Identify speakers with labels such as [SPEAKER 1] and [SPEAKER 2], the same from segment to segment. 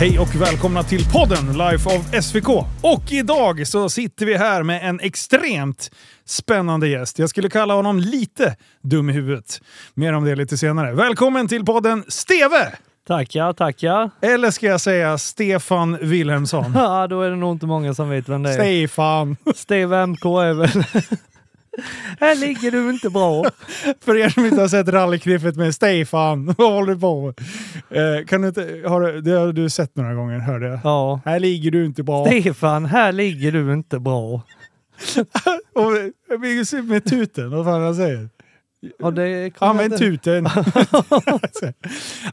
[SPEAKER 1] Hej och välkomna till podden Life of SVK. Och idag så sitter vi här med en extremt spännande gäst. Jag skulle kalla honom lite dum i huvudet. Mer om det lite senare. Välkommen till podden Steve!
[SPEAKER 2] Tackar, tackar.
[SPEAKER 1] Eller ska jag säga Stefan Wilhelmsson?
[SPEAKER 2] Ja, då är det nog inte många som vet vem det är.
[SPEAKER 1] Stefan!
[SPEAKER 2] Steve MK är väl... Här ligger du inte bra.
[SPEAKER 1] För er som inte har sett rallyklippet med Stefan, vad håller du på med? Eh, kan du inte, har du, det har du sett några gånger, hörde jag.
[SPEAKER 2] Ja.
[SPEAKER 1] Här ligger du inte bra.
[SPEAKER 2] Stefan, här ligger du inte bra.
[SPEAKER 1] Och med tuten, vad fan han säger.
[SPEAKER 2] Ja, det
[SPEAKER 1] Använd tuten.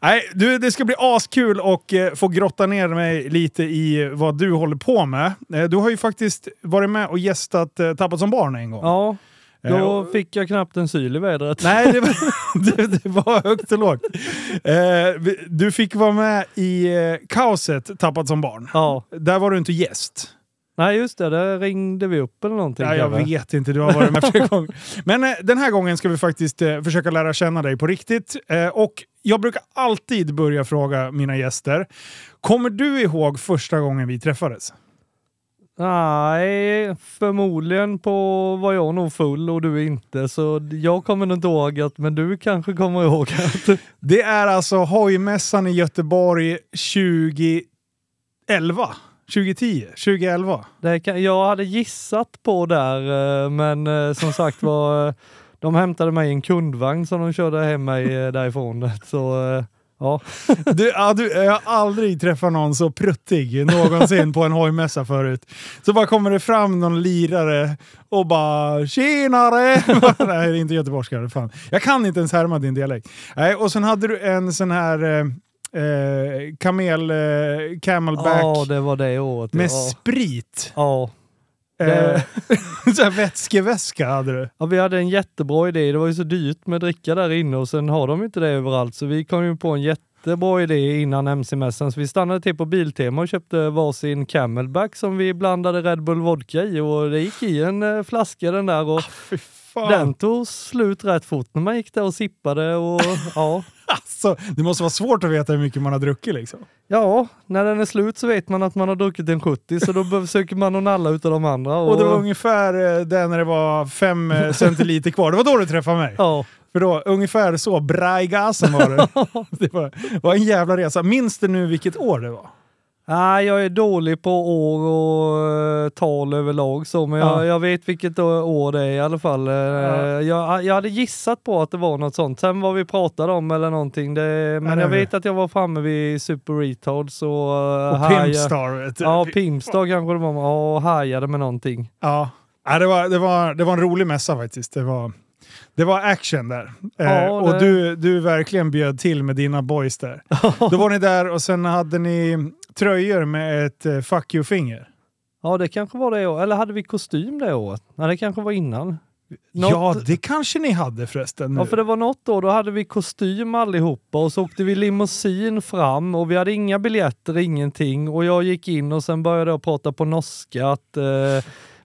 [SPEAKER 1] Nej, du, det ska bli askul och eh, få grotta ner mig lite i vad du håller på med. Eh, du har ju faktiskt varit med och gästat eh, Tappat som barn en gång.
[SPEAKER 2] Ja, då fick jag knappt en syl i vädret.
[SPEAKER 1] Nej, det var, det, det var högt och lågt. Du fick vara med i kaoset Tappat som barn.
[SPEAKER 2] Ja.
[SPEAKER 1] Där var du inte gäst.
[SPEAKER 2] Nej, just det. Där ringde vi upp eller någonting.
[SPEAKER 1] Ja, jag
[SPEAKER 2] kanske.
[SPEAKER 1] vet inte, du har varit med flera gånger. Men eh, den här gången ska vi faktiskt eh, försöka lära känna dig på riktigt. Eh, och jag brukar alltid börja fråga mina gäster. Kommer du ihåg första gången vi träffades?
[SPEAKER 2] Nej, förmodligen på var jag nog full och du inte. Så jag kommer nog inte ihåg att, men du kanske kommer ihåg att...
[SPEAKER 1] Det är alltså hojmässan i Göteborg 2011. 2010, 2011.
[SPEAKER 2] Det kan, jag hade gissat på där, eh, men eh, som sagt var, eh, de hämtade mig i en kundvagn som de körde hem mig därifrån. Så ja,
[SPEAKER 1] Du, ja, du, jag har aldrig träffat någon så pruttig någonsin på en hojmässa förut. Så bara kommer det fram någon lirare och bara “tjenare”. Nej, det är inte göteborgska. Fan. Jag kan inte ens härma din dialekt. Nej, och sen hade du en sån här eh, eh, kamel, eh, camelback
[SPEAKER 2] ja det var det året.
[SPEAKER 1] med
[SPEAKER 2] ja.
[SPEAKER 1] sprit.
[SPEAKER 2] Ja.
[SPEAKER 1] Eh, så här vätskeväska hade du.
[SPEAKER 2] ja, vi hade en jättebra idé. Det var ju så dyrt med dricka där inne och sen har de inte det överallt. Så vi kom ju på en jättebra idé innan MC-mässan. Så vi stannade till på Biltema och köpte varsin camelback som vi blandade Red Bull vodka i och det gick i en eh, flaska den där. Och
[SPEAKER 1] fan.
[SPEAKER 2] Den tog slut rätt fort när man gick där och sippade och ja.
[SPEAKER 1] Alltså, det måste vara svårt att veta hur mycket man har druckit liksom.
[SPEAKER 2] Ja, när den är slut så vet man att man har druckit en 70 så då försöker man att nalla utav de andra. Och,
[SPEAKER 1] Och det var ungefär eh, där när det var fem eh, centiliter kvar. Det var då du träffade mig.
[SPEAKER 2] Ja,
[SPEAKER 1] För då, ungefär så bra i gasen var det. det var, var en jävla resa. Minns du nu vilket år det var?
[SPEAKER 2] Nej, jag är dålig på år och eh, tal överlag så, men
[SPEAKER 1] Ja.
[SPEAKER 2] jag, jag vet vilket år det är i alla fall. Eh,
[SPEAKER 1] Ja.
[SPEAKER 2] Jag, jag hade gissat på att det var något sånt. Sen vad vi pratade om eller någonting, det, men
[SPEAKER 1] det
[SPEAKER 2] jag
[SPEAKER 1] vet
[SPEAKER 2] att jag var framme vid Super Retards och, eh,
[SPEAKER 1] Och
[SPEAKER 2] haja-
[SPEAKER 1] Pimpstar.
[SPEAKER 2] Ja, Pimpstar kanske det var, och hajade med någonting.
[SPEAKER 1] Ja. Ja, det, var, det, var, det var en rolig mässa faktiskt. Det var, det var action där. Eh,
[SPEAKER 2] Ja,
[SPEAKER 1] och
[SPEAKER 2] det-
[SPEAKER 1] du, du verkligen bjöd till med dina boys där. Då var ni där och sen hade ni tröjor med ett eh, fuck you-finger.
[SPEAKER 2] Ja, det kanske var det året. Eller hade vi kostym det året? Nej, det kanske var innan. Något-
[SPEAKER 1] Ja, det kanske ni hade förresten. Nu.
[SPEAKER 2] Ja, för det var något år, då hade vi kostym allihopa och så åkte vi limousin fram och vi hade inga biljetter, ingenting. Och jag gick in och sen började jag prata på norska att eh,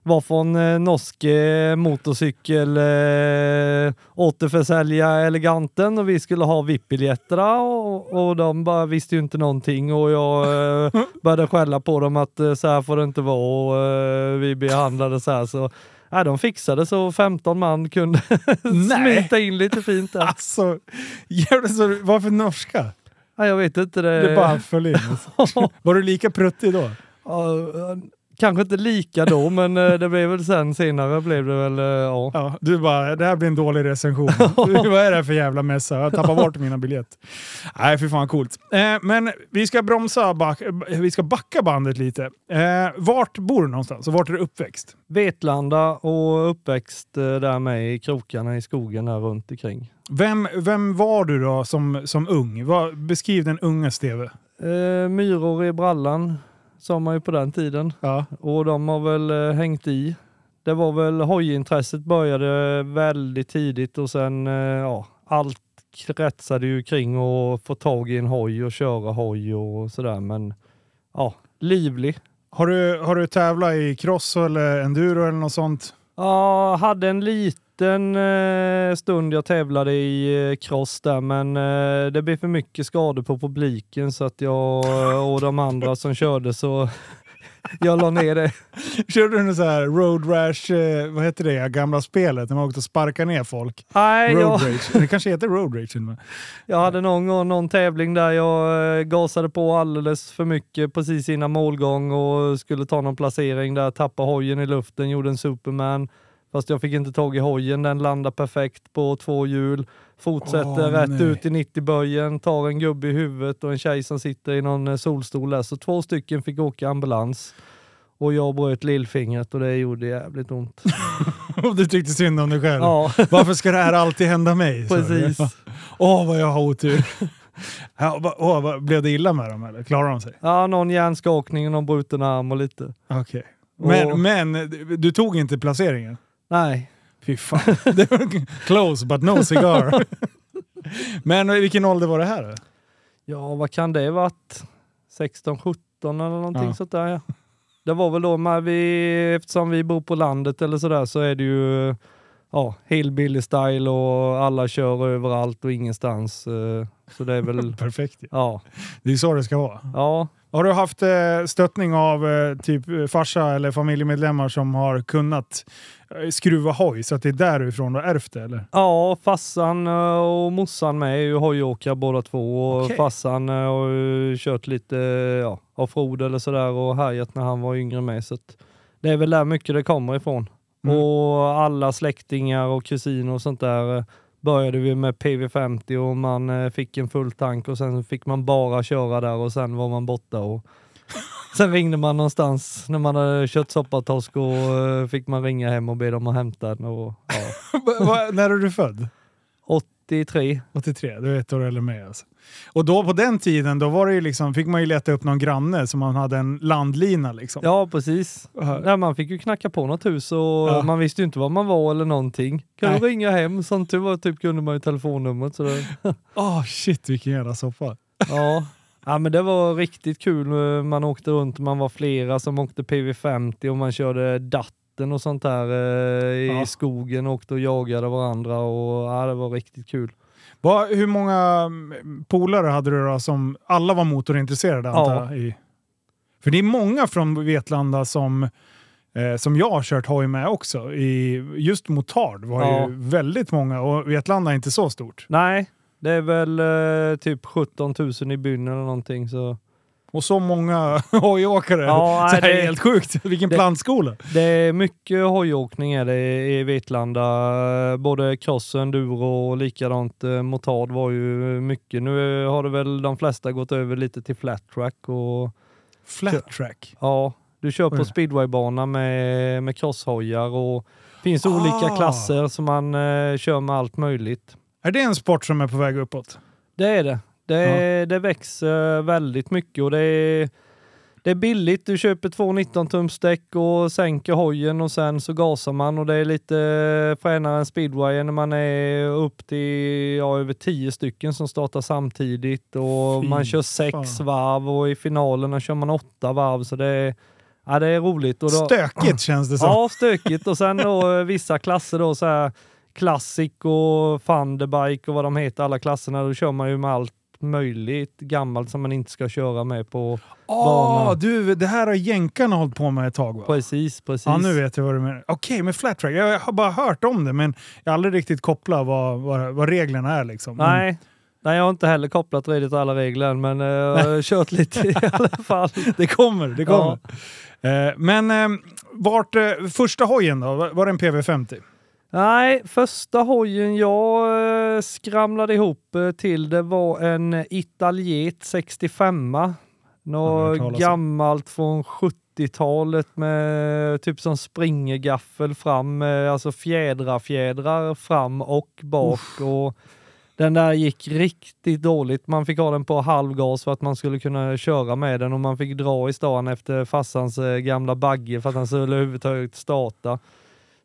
[SPEAKER 2] var från eh, norsk eh, motorcykel eh, återförsälja Eleganten och vi skulle ha VIP-biljetterna och, och de bara visste ju inte någonting och jag eh, började skälla på dem att eh, så här får det inte vara och eh, vi behandlade så här så Nej, de fixade så 15 man kunde smita in lite fint där.
[SPEAKER 1] Alltså, så, varför norska?
[SPEAKER 2] Nej, jag vet inte. Det,
[SPEAKER 1] Det bara föll in. Var du lika pruttig då?
[SPEAKER 2] Ja, kanske inte lika då, men eh, det blev väl sen senare blev det väl, eh, ja.
[SPEAKER 1] Ja, du bara, det här blir en dålig recension. Vad är det här för jävla mässa? Jag tappar bort mina biljett. Nej, för fan coolt. Eh, men vi ska bromsa, back, vi ska backa bandet lite. Eh, vart bor du någonstans och vart är du uppväxt?
[SPEAKER 2] Vetlanda och uppväxt eh, där med i krokarna i skogen där runt omkring.
[SPEAKER 1] Vem, vem var du då som, som ung? Vad, beskriv den unga Steve.
[SPEAKER 2] Eh, myror i brallan sa man ju på den tiden
[SPEAKER 1] Ja.
[SPEAKER 2] och de har väl eh, hängt i. Det var väl hojintresset började väldigt tidigt och sen eh, ja, allt kretsade ju kring att få tag i en hoj och köra hoj och sådär. Men ja, livlig.
[SPEAKER 1] Har, du, har du tävlat i cross eller enduro eller något sånt?
[SPEAKER 2] Ja, hade en liten liten eh, stund jag tävlade i eh, cross där, men eh, det blev för mycket skador på publiken så att jag eh, och de andra som körde så jag la ner det.
[SPEAKER 1] Körde du någon så här road rash, eh, vad heter det, gamla spelet när man åkte och sparkade ner folk?
[SPEAKER 2] Nej,
[SPEAKER 1] Road
[SPEAKER 2] jag,
[SPEAKER 1] rage. Det kanske heter road rage till och med.
[SPEAKER 2] jag hade någon gång någon tävling där jag eh, gasade på alldeles för mycket precis innan målgång och skulle ta någon placering där, tappa hojen i luften, gjorde en superman. Fast jag fick inte tag i hojen, den landade perfekt på två hjul. Fortsätter
[SPEAKER 1] Åh,
[SPEAKER 2] rätt
[SPEAKER 1] nej.
[SPEAKER 2] ut i 90-böjen, tar en gubbe i huvudet och en tjej som sitter i någon eh, solstol där. Så två stycken fick åka ambulans. Och jag bröt lillfingret och det gjorde jävligt ont.
[SPEAKER 1] Och du tyckte synd om dig själv.
[SPEAKER 2] Ja,
[SPEAKER 1] Varför ska det här alltid hända mig?
[SPEAKER 2] precis.
[SPEAKER 1] Åh, vad jag har otur. Vad- blev det illa med dem eller? Klarade de sig?
[SPEAKER 2] Ja, någon hjärnskakning och någon bruten arm och lite.
[SPEAKER 1] Okej. Men,
[SPEAKER 2] Och-
[SPEAKER 1] men du tog inte placeringen?
[SPEAKER 2] Nej,
[SPEAKER 1] Fy fan. Det var close but no cigar. men vilken ålder var det här?
[SPEAKER 2] Ja vad kan det varit? 16, 17 eller någonting
[SPEAKER 1] Ja.
[SPEAKER 2] sånt där ja. Det var väl då, med vi, eftersom vi bor på landet eller sådär så är det ju ja, hillbilly style och alla kör överallt och ingenstans. eh, Så det är väl,
[SPEAKER 1] Perfekt. ja.
[SPEAKER 2] ja,
[SPEAKER 1] Det är så det ska vara.
[SPEAKER 2] ja,
[SPEAKER 1] Har du haft eh, stöttning av eh, typ farsa eller familjemedlemmar som har kunnat skruva hoj så att det är därifrån du har ärvt det eller?
[SPEAKER 2] Ja, farsan eh, och morsan med är ju hojåkare båda två. Och
[SPEAKER 1] Okej.
[SPEAKER 2] Farsan eh, har ju kört lite ja, offroad eller sådär och härjat när han var yngre med. Så det är väl där mycket det kommer ifrån.
[SPEAKER 1] Mm.
[SPEAKER 2] Och alla släktingar och kusiner och sånt där eh, började vi med PV50 och man eh, fick en full tank och sen fick man bara köra där och sen var man borta. Och sen ringde man någonstans när man hade kört soppatorsk och eh, fick man ringa hem och be dem att hämta den. Och, ja.
[SPEAKER 1] När är du född?
[SPEAKER 2] 83.
[SPEAKER 1] 83, du är ett år eller med alltså. Och då på den tiden då var det ju liksom, fick man ju leta upp någon granne så man hade en landlina liksom.
[SPEAKER 2] Ja, precis.
[SPEAKER 1] Ja.
[SPEAKER 2] Ja, man fick ju knacka på något hus och
[SPEAKER 1] Ja.
[SPEAKER 2] man visste ju inte var man var eller någonting. Kan
[SPEAKER 1] Nej.
[SPEAKER 2] du ringa hem? Som tur var typ kunde man ju telefonnumret. Så det,
[SPEAKER 1] Åh shit vilken jävla soppa.
[SPEAKER 2] ja. Ja, men det var riktigt kul. Man åkte runt, man var flera som åkte PV50 och man körde datten och sånt där eh, i
[SPEAKER 1] Ja.
[SPEAKER 2] skogen och åkte och jagade varandra och ja, det var riktigt kul.
[SPEAKER 1] Va, hur många mm, polare hade du då som alla var motorintresserade
[SPEAKER 2] Ja.
[SPEAKER 1] jag? I? För det är många från Vetlanda som, eh, som jag har kört hoj med också. I, just motard var
[SPEAKER 2] Ja.
[SPEAKER 1] ju väldigt många och Vetlanda är inte så stort.
[SPEAKER 2] Nej, det är väl eh, typ 17 000 i byn eller någonting. Så.
[SPEAKER 1] Och så många hojåkare.
[SPEAKER 2] Ja,
[SPEAKER 1] så
[SPEAKER 2] nej,
[SPEAKER 1] det är helt sjukt. Vilken
[SPEAKER 2] det-
[SPEAKER 1] plantskola.
[SPEAKER 2] Det är mycket hojåkning är det i Vetlanda. Både cross och enduro och likadant eh, motard var ju mycket. Nu har det väl de flesta gått över lite till flat track och
[SPEAKER 1] Flat track.
[SPEAKER 2] ja, du kör på speedwaybana med, med crosshojar och finns olika
[SPEAKER 1] Ah.
[SPEAKER 2] klasser som man eh, kör med allt möjligt.
[SPEAKER 1] Är det en sport som är på väg uppåt?
[SPEAKER 2] Det är det. Det, det växer väldigt mycket och det är, det är billigt. Du köper två 19 tums däck och sänker hojen och sen så gasar man och det är lite fränare än speedway när man är upp till ja, över 10 stycken som startar samtidigt och
[SPEAKER 1] Fy
[SPEAKER 2] man kör sex
[SPEAKER 1] fan.
[SPEAKER 2] varv och i finalerna kör man åtta varv så det är, ja, det är roligt. Och då,
[SPEAKER 1] Stökigt känns det som.
[SPEAKER 2] Ja, stökigt. Och sen då eh, vissa klasser då så här Classic och Thunderbike och vad de heter, alla klasserna. Då kör man ju med allt möjligt gammalt som man inte ska köra med på.
[SPEAKER 1] Ah,
[SPEAKER 2] bana.
[SPEAKER 1] du, det här har jänkarna hållit på med ett tag va?
[SPEAKER 2] Precis, precis.
[SPEAKER 1] Ja, nu vet jag vad du menar. Okej, med flat track. Jag har bara hört om det, men jag har aldrig riktigt kopplat vad, vad, vad reglerna är. Liksom.
[SPEAKER 2] Nej. Nej, jag har inte heller kopplat redigt alla regler än, men eh, jag har kört lite i alla fall.
[SPEAKER 1] Det kommer, det kommer. Eh, men eh, vart, första hojen då? Var det en PV50?
[SPEAKER 2] Nej, första hojen jag eh, skramlade ihop eh, till det var en Italiet 65.
[SPEAKER 1] Aldrig hört
[SPEAKER 2] Något gammalt från 70-talet med typ som springergaffel fram, alltså fjädrar, fjädrar fram och bak. Och den där gick riktigt dåligt. Man fick ha den på halvgas för att man skulle kunna köra med den och man fick dra i stan efter farsans eh, gamla bagge för att han skulle överhuvudtaget starta.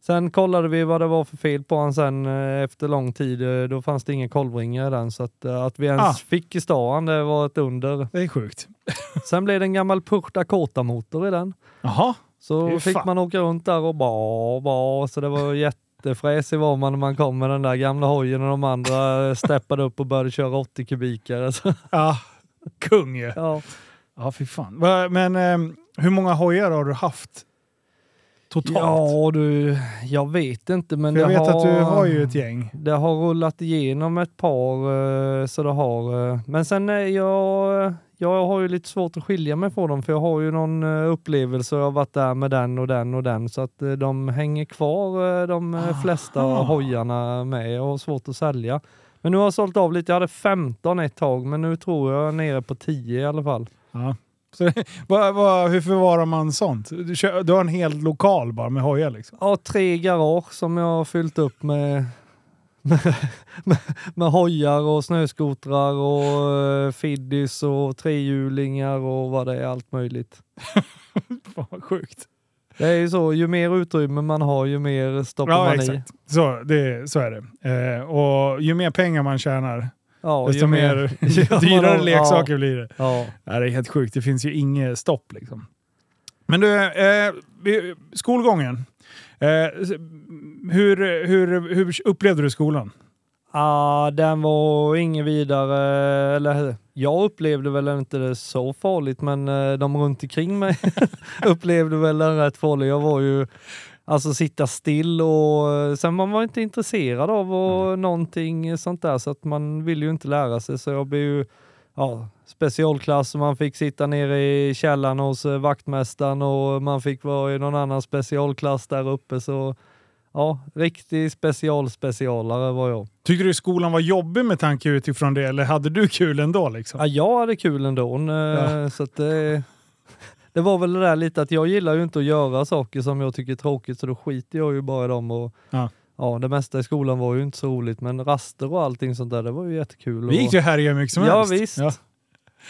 [SPEAKER 2] Sen kollade vi vad det var för fel på han sen eh, efter lång tid. eh, Då fanns det inga kolvringar i den så att, eh, att vi ens
[SPEAKER 1] Ah.
[SPEAKER 2] fick i stan det var ett under.
[SPEAKER 1] Det är sjukt.
[SPEAKER 2] Sen blev det en gammal Purt Dakota-motor i den.
[SPEAKER 1] Jaha.
[SPEAKER 2] Så fick
[SPEAKER 1] fan.
[SPEAKER 2] man åka runt där och bara, bara så det var jätte, jättefräsig var man när man kom med den där gamla hojen och de andra steppade upp och började köra 80 kubikare.
[SPEAKER 1] Ja, kung ju.
[SPEAKER 2] ja.
[SPEAKER 1] Ja, fy fan. Men ehm, hur många hojar har du haft totalt?
[SPEAKER 2] ja du, jag vet inte men
[SPEAKER 1] För jag vet
[SPEAKER 2] har,
[SPEAKER 1] att du har ju ett gäng.
[SPEAKER 2] Det har rullat igenom ett par eh, så det har. eh, Men sen är jag, jag har ju lite svårt att skilja mig från dem för jag har ju någon eh, upplevelse och jag har varit där med den och den och den så att eh, de hänger kvar eh, de eh, flesta
[SPEAKER 1] Aha.
[SPEAKER 2] hojarna med. Jag har svårt att sälja. Men nu har jag sålt av lite. Jag hade 15 ett tag men nu tror jag nere på 10 i alla fall.
[SPEAKER 1] Ja. Så, vad, vad, hur förvarar man sånt? Du, kör, du har en hel lokal bara med hojar liksom?
[SPEAKER 2] Ja, tre garage som jag har fyllt upp med, med, med, med hojar och snöskotrar och uh, fiddis och trehjulingar och vad det är, allt möjligt.
[SPEAKER 1] Fan vad sjukt.
[SPEAKER 2] Det är ju så, ju mer utrymme man har ju mer stoppar
[SPEAKER 1] Ja,
[SPEAKER 2] man i.
[SPEAKER 1] exakt. Så, det, så är det. Eh, och ju mer pengar man tjänar,
[SPEAKER 2] Ja,
[SPEAKER 1] desto mer dyrare leksaker blir det.
[SPEAKER 2] Ja,
[SPEAKER 1] det är helt sjukt. Det finns ju inget stopp liksom. Men du, eh, skolgången. Eh, hur, hur, hur upplevde du skolan?
[SPEAKER 2] Ah, den var ingen vidare, eller jag upplevde väl inte det så farligt men eh, de runt omkring mig upplevde väl den rätt farlig. Jag var ju alltså sitta still och eh, sen man var inte intresserad av och någonting sånt där så att man vill ju inte lära sig så jag blev ju ja, specialklass och man fick sitta nere i källaren hos eh, vaktmästaren och man fick vara i någon annan specialklass där uppe så ja, riktig specialspecialare var jag.
[SPEAKER 1] Tyckte du skolan var jobbig med tanke utifrån det, eller hade du kul ändå? Liksom?
[SPEAKER 2] Ja, jag hade kul ändå. eh,
[SPEAKER 1] Ja.
[SPEAKER 2] Så att det, det var väl det där lite att jag gillar ju inte att göra saker som jag tycker är tråkigt så då skiter jag ju bara i dem. Och,
[SPEAKER 1] Ja.
[SPEAKER 2] ja, det mesta i skolan var ju inte så roligt men raster och allting sånt där det var ju jättekul.
[SPEAKER 1] Vi gick ju här hur mycket som
[SPEAKER 2] Ja,
[SPEAKER 1] helst.
[SPEAKER 2] visst.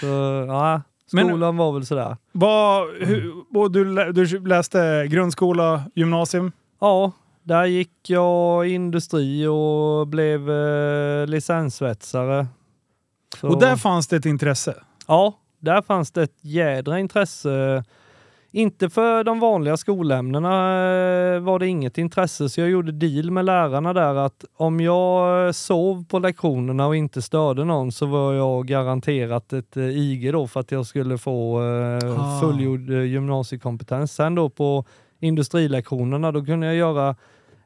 [SPEAKER 2] så, ja,
[SPEAKER 1] Men-
[SPEAKER 2] skolan var väl sådär.
[SPEAKER 1] Vad, hur, du, du läste grundskola, gymnasium?
[SPEAKER 2] Ja, där gick jag industri och blev eh, licenssvetsare. Så-
[SPEAKER 1] Och där fanns det ett intresse.
[SPEAKER 2] Ja, där fanns det ett jädra intresse. Inte för de vanliga skolämnena eh, var det inget intresse, så jag gjorde deal med lärarna där att om jag sov på lektionerna och inte störde någon så var jag garanterat ett eh, IG då för att jag skulle få eh,
[SPEAKER 1] Ah.
[SPEAKER 2] fullgjord eh, gymnasiekompetens. Sen då på industrilektionerna, då kunde jag göra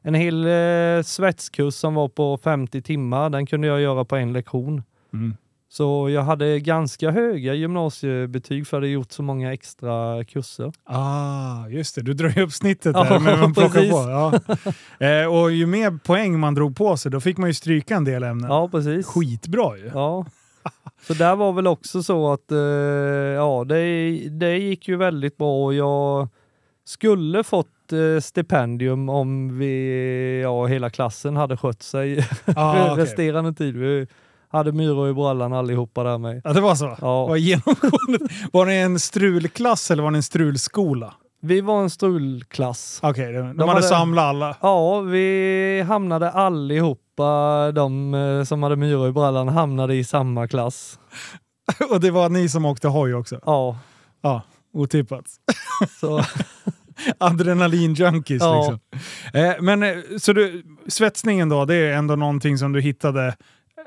[SPEAKER 2] en hel eh, svetskurs som var på 50 timmar. Den kunde jag göra på en lektion.
[SPEAKER 1] Mm.
[SPEAKER 2] Så jag hade ganska höga gymnasiebetyg för att jag hade gjort så många extra kurser.
[SPEAKER 1] Ah, just det. Du drar ju upp snittet
[SPEAKER 2] Ja,
[SPEAKER 1] där, men man plockar på. Ja. Eh, och ju mer poäng man drog på sig, då fick man ju stryka en del ämnen.
[SPEAKER 2] Ja, precis.
[SPEAKER 1] Skitbra ju.
[SPEAKER 2] Ja. Så där var väl också så att eh, ja, det, det gick ju väldigt bra och jag skulle fått eh, stipendium om vi, ja, hela klassen hade skött sig
[SPEAKER 1] Ah,
[SPEAKER 2] resterande tid. Vi hade myror i brallan allihopa där med.
[SPEAKER 1] Ja, det var så?
[SPEAKER 2] Ja.
[SPEAKER 1] Var, genomgående. var det en strulklass eller var det en strulskola?
[SPEAKER 2] Vi var en strulklass.
[SPEAKER 1] Okej, de, de,
[SPEAKER 2] De
[SPEAKER 1] hade
[SPEAKER 2] hade-
[SPEAKER 1] samlat alla.
[SPEAKER 2] Ja, vi hamnade allihopa, de eh, som hade myror i brallan, hamnade i samma klass.
[SPEAKER 1] Och det var ni som åkte hoj också?
[SPEAKER 2] Ja,
[SPEAKER 1] Ja, otippat.
[SPEAKER 2] så
[SPEAKER 1] Adrenalin-junkies
[SPEAKER 2] Ja.
[SPEAKER 1] liksom. Eh, men eh, så du, svetsningen då, det är ändå någonting som du hittade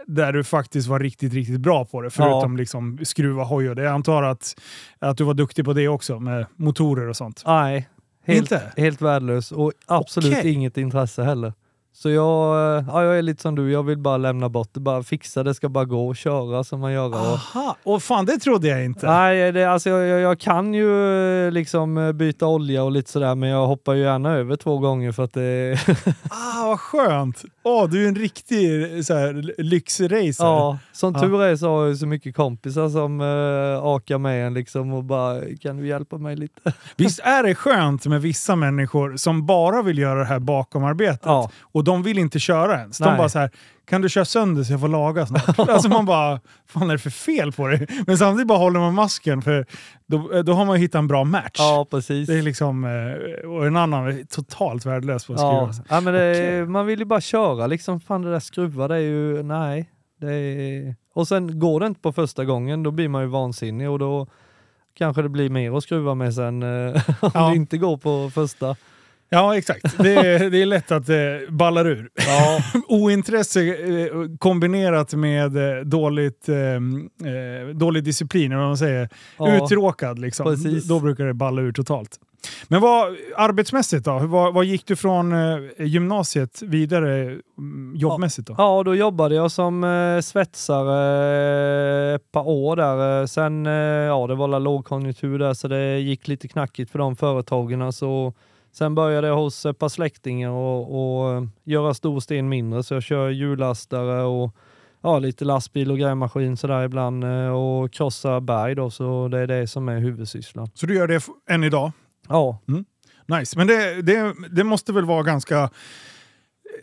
[SPEAKER 1] där du faktiskt var riktigt, riktigt bra på det. Förutom liksom skruva hoj och det. Jag antar att, att du var duktig på det också med motorer och sånt.
[SPEAKER 2] nej, helt,
[SPEAKER 1] Inte?
[SPEAKER 2] helt värdelös och absolut
[SPEAKER 1] Okej.
[SPEAKER 2] inget intresse heller. Så jag, eh, ja, jag är lite som du, jag vill bara lämna bort det, bara fixa det, ska bara gå och köra som man gör.
[SPEAKER 1] Aha, och fan det trodde jag inte.
[SPEAKER 2] Nej, det, alltså jag, jag, jag kan ju eh, liksom eh, byta olja och lite sådär, men jag hoppar ju gärna över två gånger för att det...
[SPEAKER 1] Ah, vad skönt! Åh, du är en riktig så här, lyxracer.
[SPEAKER 2] ja, som
[SPEAKER 1] Ja.
[SPEAKER 2] tur är så har jag så mycket kompisar som uh, akar med en liksom och bara, kan du hjälpa mig lite?
[SPEAKER 1] Visst är det skönt med vissa människor som bara vill göra det här bakomarbetet
[SPEAKER 2] Ja.
[SPEAKER 1] och de vill inte köra ens. De
[SPEAKER 2] Nej.
[SPEAKER 1] bara så här, kan du köra sönder så jag får laga snart? alltså man bara, vad är det för fel på dig? Men samtidigt bara håller man masken för då, då har man ju hittat en bra match.
[SPEAKER 2] Ja, precis.
[SPEAKER 1] Det är liksom, eh, och en annan är totalt värdelös på att
[SPEAKER 2] Ja,
[SPEAKER 1] skruva.
[SPEAKER 2] ja men det,
[SPEAKER 1] Okej.
[SPEAKER 2] man vill ju bara köra liksom. Fan det där skruva, det är ju, nej. Det är... Och sen går det inte på första gången, då blir man ju vansinnig och då kanske det blir mer att skruva med sen eh, om
[SPEAKER 1] Ja.
[SPEAKER 2] det inte går på första.
[SPEAKER 1] Ja, exakt. Det är, det är lätt att det ballar ur.
[SPEAKER 2] Ja,
[SPEAKER 1] Ointresse eh, kombinerat med eh, dåligt, eh, eh, dålig disciplin, eller vad man säger.
[SPEAKER 2] ja.
[SPEAKER 1] Uttråkad liksom.
[SPEAKER 2] Precis.
[SPEAKER 1] Då brukar det balla ur totalt. Men vad, arbetsmässigt då? Vad, vad gick du från eh, gymnasiet vidare mm, jobbmässigt då?
[SPEAKER 2] Ja, då jobbade jag som eh, svetsare eh, ett par år där. Eh, Sen, eh, ja det var lågkonjunktur där så det gick lite knackigt för de företagen. Så sen började jag hos ett par släktingar och, och eh, göra stor sten mindre. Så jag kör hjullastare och ja, lite lastbil och grävmaskin sådär ibland eh, och krossa berg då. Så det är det som är huvudsysslan.
[SPEAKER 1] Så du gör det än idag?
[SPEAKER 2] Ja,
[SPEAKER 1] Nice. Men det, det, det måste väl vara ganska...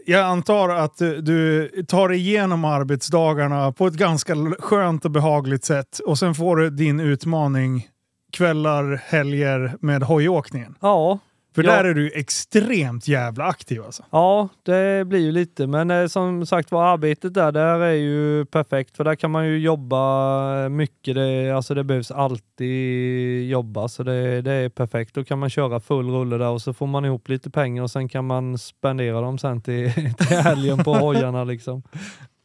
[SPEAKER 1] Jag antar att du- tar dig igenom arbetsdagarna på ett ganska skönt och behagligt sätt och sen får du din utmaning kvällar, helger med hojåkningen.
[SPEAKER 2] ja
[SPEAKER 1] För
[SPEAKER 2] Ja.
[SPEAKER 1] där är du extremt jävla aktiv alltså.
[SPEAKER 2] Ja, det blir ju lite, men eh, som sagt var arbetet där, där är ju perfekt för där kan man ju jobba mycket. Det, alltså det behövs alltid jobba så det, det är perfekt. Då kan man köra full rulle där och så får man ihop lite pengar och sen kan man spendera dem sen till, till helgen på hojarna liksom.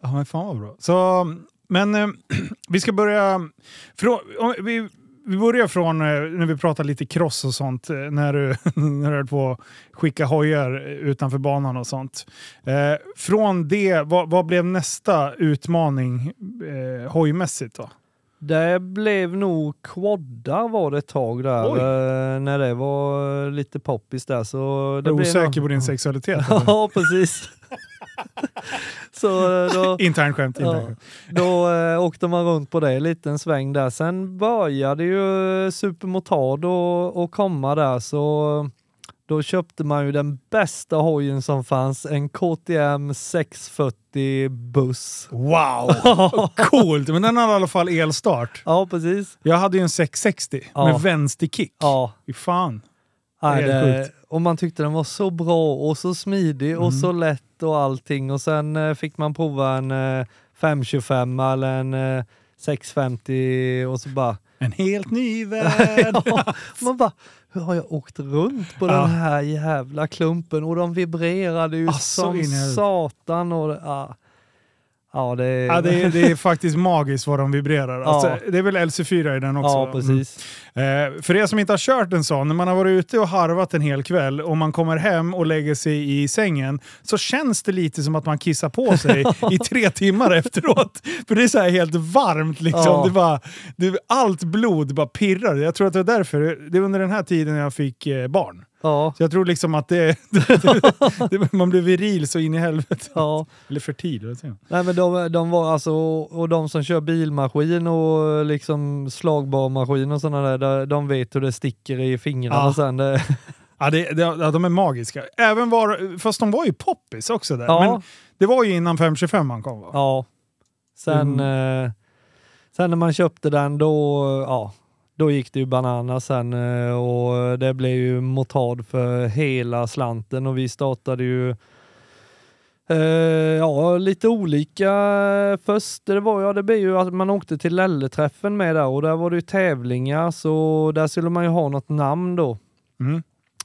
[SPEAKER 1] Ja men fan vad bra. Så, men eh, vi ska börja... Frå, vi, vi börjar från eh, när vi pratar lite cross och sånt. Eh, när du, när du höll på att skicka hojar utanför banan och sånt. Eh, från det, vad, vad blev nästa utmaning eh, hojmässigt då?
[SPEAKER 2] Det blev nog quaddar var det ett tag där,
[SPEAKER 1] Oj.
[SPEAKER 2] eh, när det var lite poppis där. Så det
[SPEAKER 1] du
[SPEAKER 2] blev
[SPEAKER 1] osäker
[SPEAKER 2] nog-
[SPEAKER 1] på din sexualitet?
[SPEAKER 2] Ja, precis. så eh, då,
[SPEAKER 1] Intern skämt. Intern
[SPEAKER 2] Ja.
[SPEAKER 1] skämt.
[SPEAKER 2] Då eh, åkte man runt på det en liten sväng där. Sen började ju Supermotard och, och komma där så då köpte man ju den bästa hojen som fanns, en KTM 640 buss.
[SPEAKER 1] Wow! Coolt! Men den hade i alla fall elstart.
[SPEAKER 2] Ja, precis.
[SPEAKER 1] Jag hade ju en 660
[SPEAKER 2] Ja.
[SPEAKER 1] med vänsterkick.
[SPEAKER 2] Ja,
[SPEAKER 1] Fy fan.
[SPEAKER 2] nej,
[SPEAKER 1] Det är
[SPEAKER 2] det, och man tyckte den var så bra och så smidig och
[SPEAKER 1] Mm.
[SPEAKER 2] så lätt och allting. Och sen eh, fick man prova en eh, 525 eller en eh, 650 och så bara
[SPEAKER 1] En helt ny värld.
[SPEAKER 2] ja, man bara, hur har jag åkt runt på
[SPEAKER 1] Ja.
[SPEAKER 2] den här jävla klumpen? Och de vibrerade ju
[SPEAKER 1] Asså,
[SPEAKER 2] som satan. Och, det- ja. det är...
[SPEAKER 1] Ja, det, är, det är faktiskt magiskt vad de vibrerar. Alltså,
[SPEAKER 2] Ja.
[SPEAKER 1] Det är väl LC4 i den också?
[SPEAKER 2] ja, precis.
[SPEAKER 1] Mm. Eh, för er som inte har kört en sån, när man har varit ute och harvat en hel kväll och man kommer hem och lägger sig i sängen så känns det lite som att man kissar på sig i tre timmar efteråt. För det är så här helt varmt liksom.
[SPEAKER 2] Ja.
[SPEAKER 1] Det bara, det, allt blod bara pirrar. Jag tror att det var därför, det är under den här tiden jag fick eh, barn.
[SPEAKER 2] Ja,
[SPEAKER 1] Så jag tror liksom att det, det, man blir viril så in i helvete.
[SPEAKER 2] ja.
[SPEAKER 1] Eller fertil. vad säger?
[SPEAKER 2] Nej men de, de var alltså, och de som kör bilmaskin och liksom slagbarmaskin och sådana där, de- vet hur det sticker i fingrarna
[SPEAKER 1] Ja.
[SPEAKER 2] sen. Det,
[SPEAKER 1] Ja, det, det, ja, de är magiska. Även var, fast de var ju poppis också där.
[SPEAKER 2] Ja.
[SPEAKER 1] Men det var ju innan 525 man kom va?
[SPEAKER 2] ja. Sen, eh, sen när man köpte den då, ja, då gick det ju bananas sen eh, och det blev ju motard för hela slanten och vi startade ju eh, ja, lite olika först. Det var ja, det blev ju att man åkte till Lelle-träffen med där och där var det ju tävlingar så där skulle man ju ha något namn då.
[SPEAKER 1] Mm.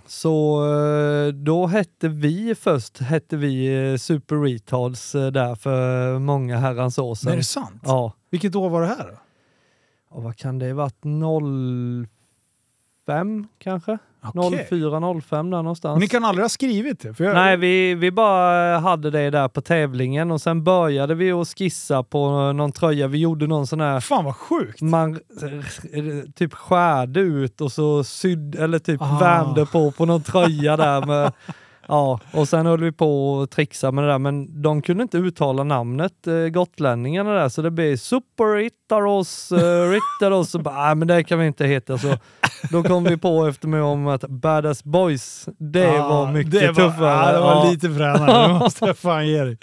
[SPEAKER 2] Så eh, då hette vi först, hette vi Super Retards eh, där för många herrans år
[SPEAKER 1] Men
[SPEAKER 2] sedan.
[SPEAKER 1] är det sant?
[SPEAKER 2] Ja.
[SPEAKER 1] Vilket år var det här då?
[SPEAKER 2] Ja, vad kan det ha varit? 05 kanske?
[SPEAKER 1] Okej.
[SPEAKER 2] 04, 05 där någonstans.
[SPEAKER 1] Ni kan aldrig ha skrivit det? Jag,
[SPEAKER 2] Nej, vi, vi bara hade det där på tävlingen och sen började vi att skissa på någon tröja. Vi gjorde någon sån här
[SPEAKER 1] Fan vad sjukt!
[SPEAKER 2] man typ skärde ut och så sydde, eller typ
[SPEAKER 1] Ah.
[SPEAKER 2] värmde på på någon tröja där med Ja, och sen höll vi på och trixa med det där, men de kunde inte uttala namnet, eh, gotlänningarna där, så det blev Super Ittaros, eh, Rittaros, "Nej, men det kan vi inte heta. Så då kom vi på efter mig om att Badass Boys, det
[SPEAKER 1] Ah,
[SPEAKER 2] var mycket
[SPEAKER 1] det var,
[SPEAKER 2] tuffare.
[SPEAKER 1] Ja, det var
[SPEAKER 2] Ja.
[SPEAKER 1] lite fränare, det måste jag fan ge dig.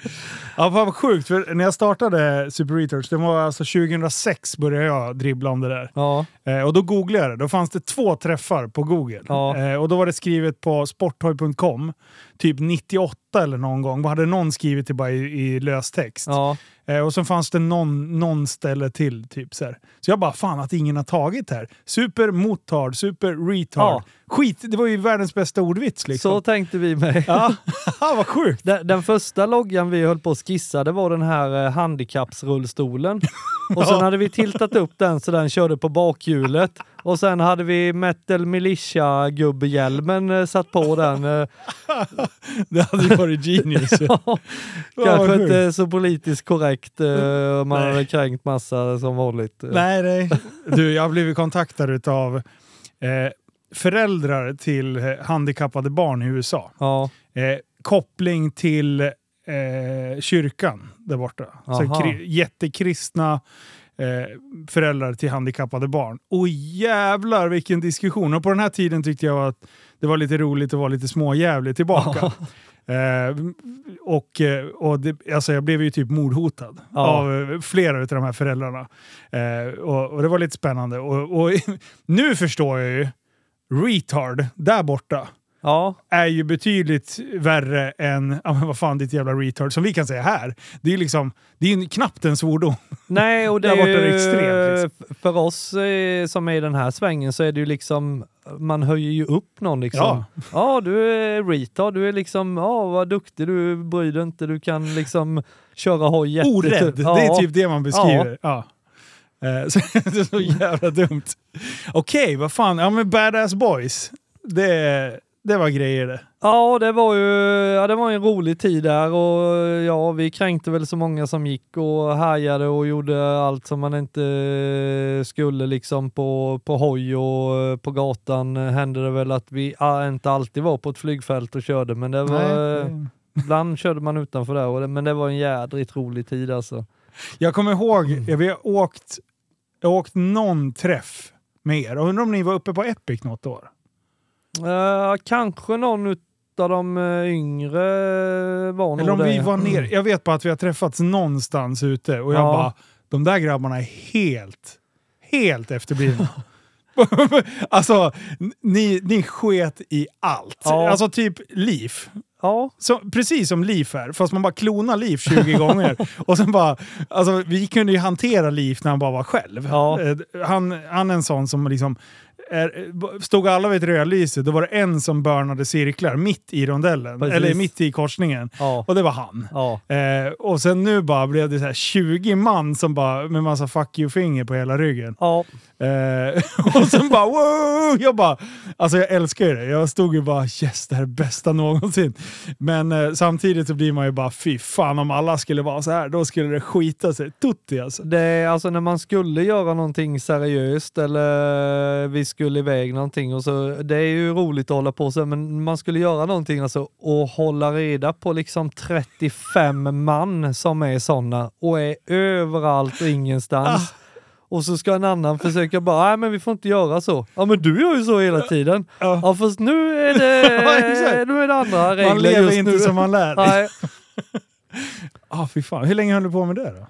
[SPEAKER 1] Ja, fan vad sjukt, för när jag startade Super Retards, det var alltså 2006 började jag dribbla om det där.
[SPEAKER 2] Ja,
[SPEAKER 1] Eh, och då googlade jag det. Då fanns det två träffar på Google.
[SPEAKER 2] Ja.
[SPEAKER 1] Eh, och då var det skrivet på sporttoy.com, typ 98 eller någon gång. Hade någon skrivit det bara i, i löstext.
[SPEAKER 2] ja,
[SPEAKER 1] Eh, och så fanns det någon, någon ställe till. Typ så, här. så jag bara, fan att ingen har tagit det här. Super motard, super retard.
[SPEAKER 2] Ja.
[SPEAKER 1] Skit, det var ju världens bästa ordvits liksom.
[SPEAKER 2] Så tänkte vi med.
[SPEAKER 1] Ja, vad sjukt.
[SPEAKER 2] Den, den första loggan vi höll på att skissa, det var den här eh, handikappsrullstolen. Och sen
[SPEAKER 1] Ja.
[SPEAKER 2] hade vi tiltat upp den så den körde på bakhjulet. Och sen hade vi Metal Militia-gubbhjälmen eh, satt på den. eh.
[SPEAKER 1] Det hade ju varit genius.
[SPEAKER 2] Ja, Kanske
[SPEAKER 1] sjukt.
[SPEAKER 2] inte så politiskt korrekt eh, man
[SPEAKER 1] Nej.
[SPEAKER 2] hade kränkt massa som vanligt. eh.
[SPEAKER 1] Nej, nej. Du, jag har blivit kontaktad av eh, föräldrar till eh, handikappade barn i USA.
[SPEAKER 2] Ja,
[SPEAKER 1] Eh, koppling till eh, kyrkan där borta. Så kri- jättekristna eh, föräldrar till handikappade barn. Och jävlar vilken diskussion! Och på den här tiden tyckte jag att det var lite roligt att vara lite småjävlig tillbaka. Eh, och eh, och det, alltså jag blev ju typ mordhotad
[SPEAKER 2] Ja.
[SPEAKER 1] av eh, flera av de här föräldrarna. Eh, och, och det var lite spännande. Och, och nu förstår jag ju, retard där borta
[SPEAKER 2] ja,
[SPEAKER 1] är ju betydligt värre än, ja men vad fan ditt jävla retard, som vi kan säga här. Det är ju liksom, det är ju knappt en svordom.
[SPEAKER 2] Nej, och det
[SPEAKER 1] Där
[SPEAKER 2] är
[SPEAKER 1] borta är
[SPEAKER 2] ju,
[SPEAKER 1] det extremt, liksom.
[SPEAKER 2] f- för oss eh, som är i den här svängen så är det ju liksom, man höjer ju upp någon liksom.
[SPEAKER 1] Ja.
[SPEAKER 2] Ja, du är retard, du är liksom, ja vad duktig, du bryr dig inte, du kan liksom köra hoj jättetufft.
[SPEAKER 1] Orädd,
[SPEAKER 2] Ja.
[SPEAKER 1] det är typ det man beskriver. Ja. Eh, Så, det är så jävla dumt. Okej, vad fan, ja men Badass Boys. Det, det var grejer det.
[SPEAKER 2] Ja, det var ju ja, det var en rolig tid där och ja, vi kränkte väl så många som gick och härjade och gjorde allt som man inte skulle liksom på, på hoj och på gatan hände det väl att vi ah, inte alltid var på ett flygfält och körde, men det var,
[SPEAKER 1] Nej.
[SPEAKER 2] ibland körde man utanför där, men det var en jädrigt rolig tid alltså.
[SPEAKER 1] Jag kommer ihåg, ja, vi har åkt, jag har åkt någon träff med er. Och undrar om ni var uppe på Epic något år?
[SPEAKER 2] Eh, kanske någon av de eh, yngre var nog
[SPEAKER 1] Eller om
[SPEAKER 2] det.
[SPEAKER 1] vi var ner. Jag vet bara att vi har träffats någonstans ute och jag
[SPEAKER 2] Ja.
[SPEAKER 1] bara, de där grabbarna är helt, helt efterblivna. alltså, ni, ni sket i allt.
[SPEAKER 2] Ja.
[SPEAKER 1] Alltså typ Liv.
[SPEAKER 2] Ja,
[SPEAKER 1] Så, precis som Liv är, fast man bara klonar Liv 20 gånger. Och sen bara, alltså vi kunde ju hantera Liv när han bara var själv.
[SPEAKER 2] Ja.
[SPEAKER 1] Eh, Han, han är en sån som liksom, är, stod alla vid ett rödlyse, då var det en som börnade cirklar mitt i rondellen,
[SPEAKER 2] Precis.
[SPEAKER 1] eller mitt i korsningen.
[SPEAKER 2] ja,
[SPEAKER 1] Och det var han.
[SPEAKER 2] ja.
[SPEAKER 1] Eh, och sen nu bara blev det så här 20 man som bara med massa fuck you-finger på hela ryggen.
[SPEAKER 2] ja.
[SPEAKER 1] Eh, och sen bara wow! Jag bara, alltså jag älskar ju det. Jag stod ju bara yes, det här är bästa någonsin. Men eh, samtidigt så blir man ju bara fy fan om alla skulle vara så här, då skulle det skita sig. Tutti alltså.
[SPEAKER 2] Det är alltså när man skulle göra någonting seriöst eller vi skulle iväg någonting och så, det är ju roligt att hålla på så, men man skulle göra någonting alltså och hålla reda på liksom 35 man som är sådana och är överallt och ingenstans. Och så ska en annan försöka bara, nej men vi får inte göra så. Ja men du gör ju så hela tiden.
[SPEAKER 1] Ja.
[SPEAKER 2] Ja fast nu är det, nu är det andra regler
[SPEAKER 1] Man lever inte
[SPEAKER 2] nu.
[SPEAKER 1] som man lär.
[SPEAKER 2] Nej.
[SPEAKER 1] Ah, fy fan. Hur länge höll du på med det då?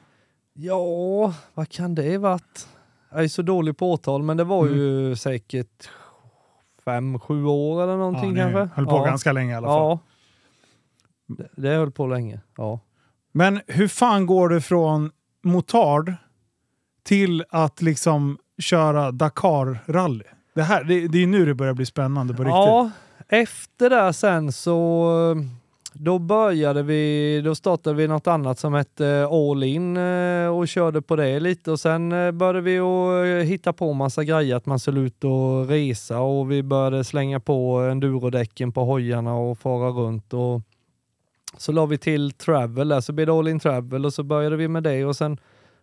[SPEAKER 2] Ja, vad kan det varit? Jag är så dålig på årtal, men det var
[SPEAKER 1] Mm.
[SPEAKER 2] ju säkert fem, sju år eller någonting
[SPEAKER 1] ja,
[SPEAKER 2] kanske.
[SPEAKER 1] höll på
[SPEAKER 2] ja.
[SPEAKER 1] ganska länge i alla fall.
[SPEAKER 2] Ja. Det, det höll på länge, ja.
[SPEAKER 1] Men hur fan går du från motard till att liksom köra Dakar-rally? Det, här, det, det är nu det börjar bli spännande på riktigt.
[SPEAKER 2] Ja, efter det sen så då började vi, då startade vi något annat som hette eh, All In eh, och körde på det lite och sen eh, började vi att hitta på massa grejer, att man skulle ut och resa och vi började slänga på endurodäcken på hojarna och fara runt och så la vi till travel där, så blev det All In Travel och så började vi med det och sen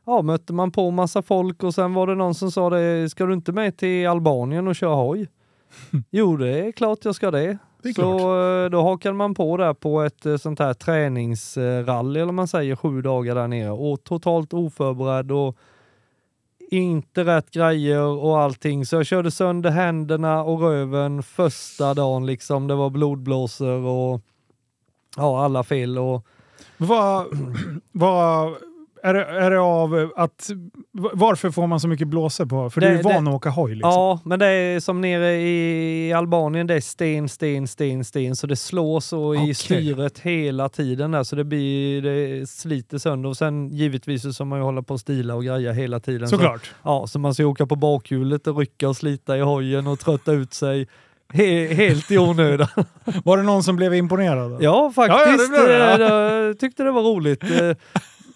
[SPEAKER 2] ja, mötte man på massa folk och sen var det någon som sa det, ska du inte med till Albanien och köra hoj? jo, det är klart jag ska det.
[SPEAKER 1] Det
[SPEAKER 2] så eh, då hakade man på där på ett eh, sånt här träningsrally, eller man säger, sju dagar där nere och totalt oförberedd och inte rätt grejer och allting. Så jag körde sönder händerna och röven första dagen liksom. Det var blodblåsor och ja, alla fel och
[SPEAKER 1] Vad, vad, är, det, är det av att... Varför får man så mycket blåsor på? För du är
[SPEAKER 2] Det-
[SPEAKER 1] ju van
[SPEAKER 2] det-
[SPEAKER 1] att åka hoj liksom.
[SPEAKER 2] Ja, men det är som nere i Albanien, det är sten, sten, sten, sten, så det slår så
[SPEAKER 1] Okej.
[SPEAKER 2] i styret hela tiden där, så det blir, det sliter sönder och sen givetvis så ska man ju hålla på och stila och greja hela tiden. Så,
[SPEAKER 1] Såklart.
[SPEAKER 2] ja, så man ska åka på bakhjulet och rycka och slita i hojen och trötta ut sig He helt i onödan.
[SPEAKER 1] Var det någon som blev imponerad? Då?
[SPEAKER 2] Ja, faktiskt.
[SPEAKER 1] Ja, ja, det det,
[SPEAKER 2] Eh, Jag tyckte det var roligt.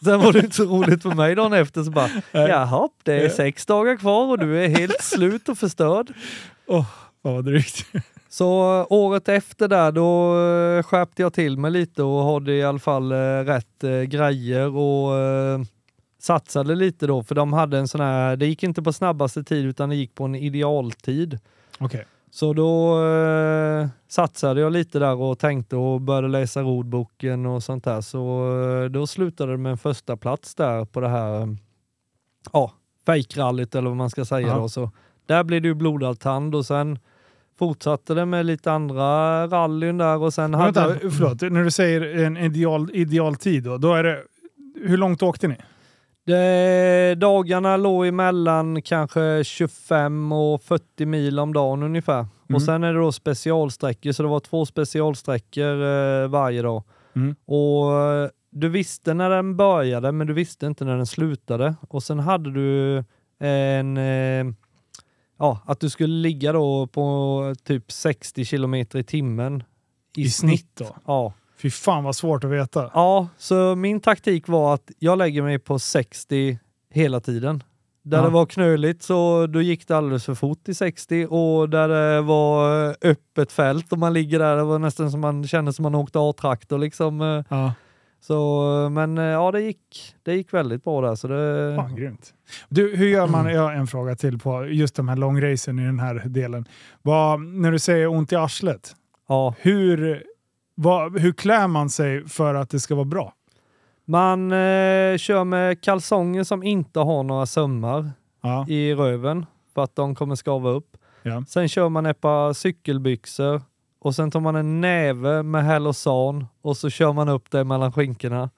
[SPEAKER 2] Sen var det inte så roligt för mig dagen efter. Så bara, jaha, det är sex dagar kvar och du är helt slut och förstörd.
[SPEAKER 1] Åh, vad drygt.
[SPEAKER 2] Så eh, året efter där, då eh, skärpte jag till mig lite och hade i alla fall eh, rätt grejer och satsade lite då, för de hade en sån här, det gick inte på snabbaste tid utan det gick på en idealtid.
[SPEAKER 1] Okej.
[SPEAKER 2] Så då eh, satsade jag lite där och tänkte och började läsa rodboken och sånt där. Så eh, då slutade det med en första plats där på det här, eh, ja, fejkrallyt eller vad man ska säga
[SPEAKER 1] Ja.
[SPEAKER 2] då. Så där blev det ju blodad tand och sen fortsatte det med lite andra rallyn där och sen
[SPEAKER 1] Men
[SPEAKER 2] hade...
[SPEAKER 1] Vänta, förlåt. När du säger en ideal, idealtid då, då är det... Hur långt åkte ni?
[SPEAKER 2] Det, dagarna låg emellan kanske 25 och 40 mil om dagen ungefär.
[SPEAKER 1] Mm.
[SPEAKER 2] Och sen är det då specialsträckor, så det var två specialsträckor eh, varje dag.
[SPEAKER 1] Mm.
[SPEAKER 2] Och eh, du visste när den började, men du visste inte när den slutade. Och sen hade du en... Eh, ja, att du skulle ligga då på typ 60 kilometer i timmen.
[SPEAKER 1] I snitt då?
[SPEAKER 2] Ja.
[SPEAKER 1] Fy fan vad svårt att veta.
[SPEAKER 2] Ja, så min taktik var att jag lägger mig på 60 hela tiden. Där
[SPEAKER 1] Ja.
[SPEAKER 2] det var knöligt så då gick det alldeles för fort i 60 och där det var eh, öppet fält och man ligger där, det var nästan som man kände som man åkte A-traktor liksom. eh.
[SPEAKER 1] Ja,
[SPEAKER 2] Så, men eh, ja, det gick, det gick väldigt bra där. Så det,
[SPEAKER 1] fan grymt. Du, hur gör man, jag har en fråga till på just de här långracen i den här delen. Vad, när du säger ont i arslet,
[SPEAKER 2] ja.
[SPEAKER 1] hur, vad, hur klär man sig för att det ska vara bra?
[SPEAKER 2] Man eh, kör med kalsonger som inte har några sömmar
[SPEAKER 1] Ja,
[SPEAKER 2] i röven för att de kommer skava upp.
[SPEAKER 1] ja.
[SPEAKER 2] Sen kör man ett par cykelbyxor och sen tar man en näve med Hellosan och så kör man upp det mellan skinkorna.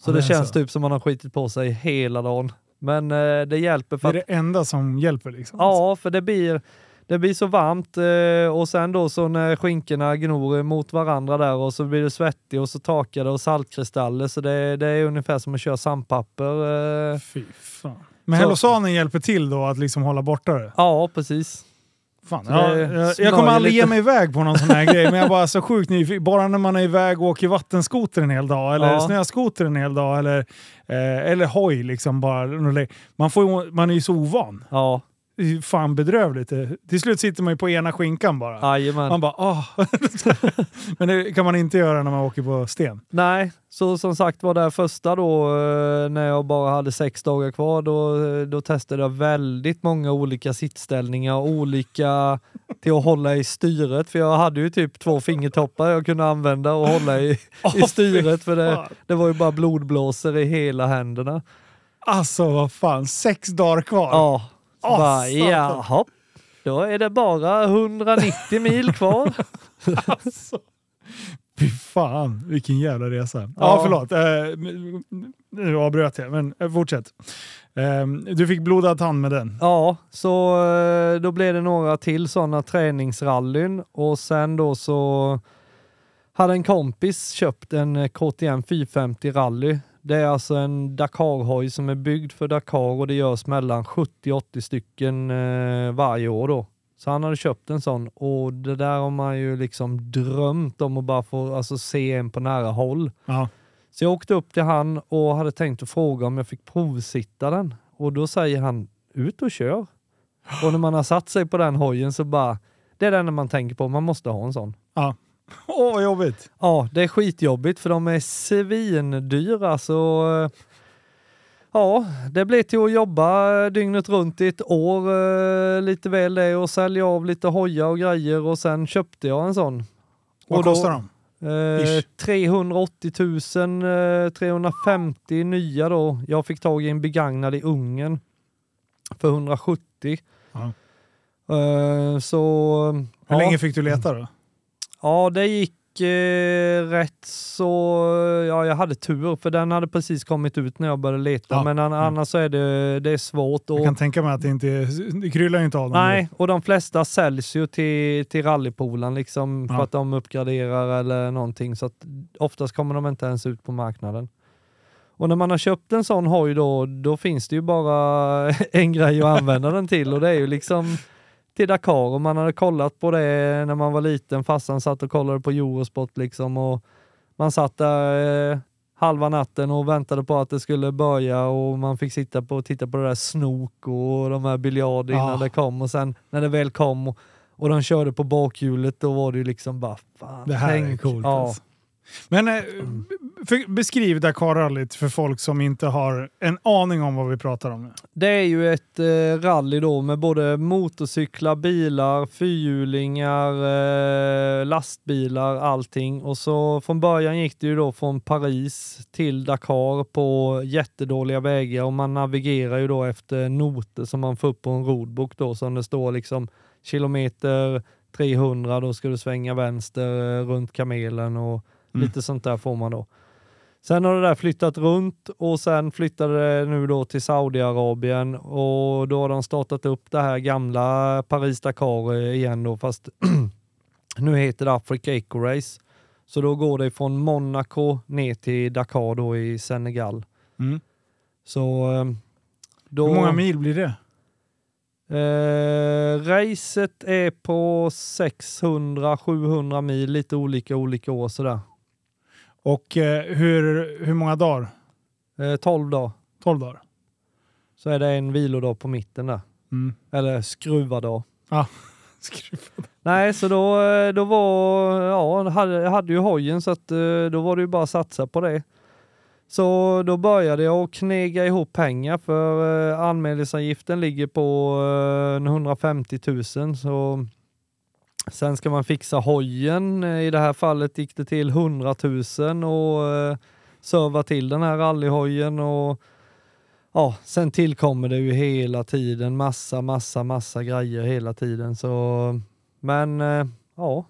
[SPEAKER 2] Så
[SPEAKER 1] Ja,
[SPEAKER 2] det
[SPEAKER 1] det är
[SPEAKER 2] känns
[SPEAKER 1] så.
[SPEAKER 2] typ som man har skitit på sig hela dagen. Men eh, det hjälper
[SPEAKER 1] Det
[SPEAKER 2] för
[SPEAKER 1] är
[SPEAKER 2] att,
[SPEAKER 1] det enda som hjälper liksom?
[SPEAKER 2] ja, för det blir, det blir så varmt eh, och sen då så när skinkorna gnor mot varandra där och så blir det svettigt och så torkar det och saltkristaller så det, det är ungefär som att köra sandpapper. Eh.
[SPEAKER 1] Fy fan. Men Hellosanen hjälper till då att liksom hålla borta det?
[SPEAKER 2] Ja, precis.
[SPEAKER 1] Fan, jag, jag
[SPEAKER 2] smörjer
[SPEAKER 1] kommer aldrig ge mig iväg på någon sån här grej, men jag är bara så sjukt nyfiken. Bara när man är iväg och åker vattenskoter en hel dag, eller
[SPEAKER 2] Ja.
[SPEAKER 1] snöskoter en hel dag, eller, eh, eller hoj. Liksom bara. Man, får, man är ju så ovan.
[SPEAKER 2] Ja,
[SPEAKER 1] är fan bedrövligt. Till slut sitter man ju på ena skinkan bara.
[SPEAKER 2] jajamän.
[SPEAKER 1] Man bara ah. Men det kan man inte göra när man åker på sten.
[SPEAKER 2] Nej, så som sagt var det första då eh, när jag bara hade sex dagar kvar, då, eh, då testade jag väldigt många olika sittställningar, olika till att hålla i styret, för jag hade ju typ två fingertoppar jag kunde använda och hålla i, i styret, för det, det var ju bara blodblåsor i hela händerna.
[SPEAKER 1] Alltså vad fan, sex dagar kvar.
[SPEAKER 2] Ja,
[SPEAKER 1] Åh,
[SPEAKER 2] bara,
[SPEAKER 1] satan.
[SPEAKER 2] jaha, då är det bara 190 mil kvar.
[SPEAKER 1] Alltså. Fy fan, vilken jävla resa. Ja,
[SPEAKER 2] Ja.
[SPEAKER 1] förlåt. Eh, nu avbröt jag, men eh, fortsätt. Eh, du fick blodad tand med den.
[SPEAKER 2] Ja, så eh, då blev det några till sådana träningsrallyn och sen då så hade en kompis köpt en eh, KTM 450 rally. Det är alltså en Dakar-hoj som är byggd för Dakar och det görs mellan 70-80 stycken eh, varje år då. Så han hade köpt en sån och det där har man ju liksom drömt om att bara få alltså, se en på nära håll.
[SPEAKER 1] Ja.
[SPEAKER 2] Så jag åkte upp till han och hade tänkt att fråga om jag fick provsitta den. Och då säger han, ut och kör. Och när man har satt sig på den hojen så bara, det är det enda man tänker på, man måste ha en sån.
[SPEAKER 1] ja. Åh, vad jobbigt.
[SPEAKER 2] Ja, det är skitjobbigt för de är svindyra så eh, ja, det blev till att jobba dygnet runt i ett år, eh, lite väl det, och sälja av lite hojar och grejer och sen köpte jag en sån.
[SPEAKER 1] Vad
[SPEAKER 2] Och då-
[SPEAKER 1] kostar de?
[SPEAKER 2] Eh,
[SPEAKER 1] Ish.
[SPEAKER 2] 380 000, eh, 350 nya då. Jag fick tag i en begagnad i Ungern för 170.
[SPEAKER 1] Ja.
[SPEAKER 2] Eh, så...
[SPEAKER 1] Hur
[SPEAKER 2] ja.
[SPEAKER 1] länge fick du leta då?
[SPEAKER 2] Ja, det gick eh, rätt så... Ja, jag hade tur för den hade precis kommit ut när jag började leta.
[SPEAKER 1] Ja.
[SPEAKER 2] Men an- annars så är det, det är svårt. Och,
[SPEAKER 1] Jag kan tänka mig att det inte det kryllar inte av dem.
[SPEAKER 2] Nej, och de flesta säljs ju till, till rallypoolen liksom för
[SPEAKER 1] Ja.
[SPEAKER 2] att de uppgraderar eller någonting. Så att oftast kommer de inte ens ut på marknaden. Och när man har köpt en sån hoj då, då finns det ju bara en grej att använda den till och det är ju liksom till Dakar och man hade kollat på det när man var liten. Farsan satt och kollade på Eurosport liksom och man satt där eh, halva natten och väntade på att det skulle börja och man fick sitta på och titta på det där snok och de här biljard innan
[SPEAKER 1] Ja.
[SPEAKER 2] det kom och sen när det väl kom och, och de körde på bakhjulet då var det ju liksom bara fan.
[SPEAKER 1] Det här är
[SPEAKER 2] tänk.
[SPEAKER 1] coolt
[SPEAKER 2] Ja.
[SPEAKER 1] alltså. Men eh, för, beskriv Dakarrallyt för folk som inte har en aning om vad vi pratar om.
[SPEAKER 2] Det är ju ett eh, rally då med både motorcyklar, bilar, fyrhjulingar, eh, lastbilar, allting. Och så från början gick det ju då från Paris till Dakar på jättedåliga vägar och man navigerar ju då efter noter som man får upp på en roadbook då som det står liksom kilometer 300, då ska du svänga vänster eh, runt kamelen och
[SPEAKER 1] Mm.
[SPEAKER 2] lite sånt där får man då. Sen har det där flyttat runt och sen flyttade det nu då till Saudiarabien och då har de startat upp det här gamla Paris-Dakar igen då fast nu heter det Africa Eco Race. Så då går det från Monaco ner till Dakar då i Senegal.
[SPEAKER 1] Mm.
[SPEAKER 2] Så eh, då...
[SPEAKER 1] Hur många mil blir det?
[SPEAKER 2] Eh, racet är på 600-700 mil, lite olika olika år sådär.
[SPEAKER 1] Och eh, hur, hur många dagar?
[SPEAKER 2] Eh, 12 dagar.
[SPEAKER 1] 12 dagar?
[SPEAKER 2] Så är det en vilodag på mitten där.
[SPEAKER 1] Mm.
[SPEAKER 2] Eller skruvardag.
[SPEAKER 1] Skruv.
[SPEAKER 2] Nej, så då, eh, då var, ja, jag hade, ju hojen så att eh, då var det ju bara att satsa på det. Så då började jag att knega ihop pengar för eh, anmälningsavgiften ligger på eh, 150 000. Så sen ska man fixa hojen. Eh, I det här fallet gick det till 100 000 och eh, serva till den här rallyhojen och ja, sen tillkommer det ju hela tiden massa, massa, massa grejer hela tiden. Så, men eh, ja,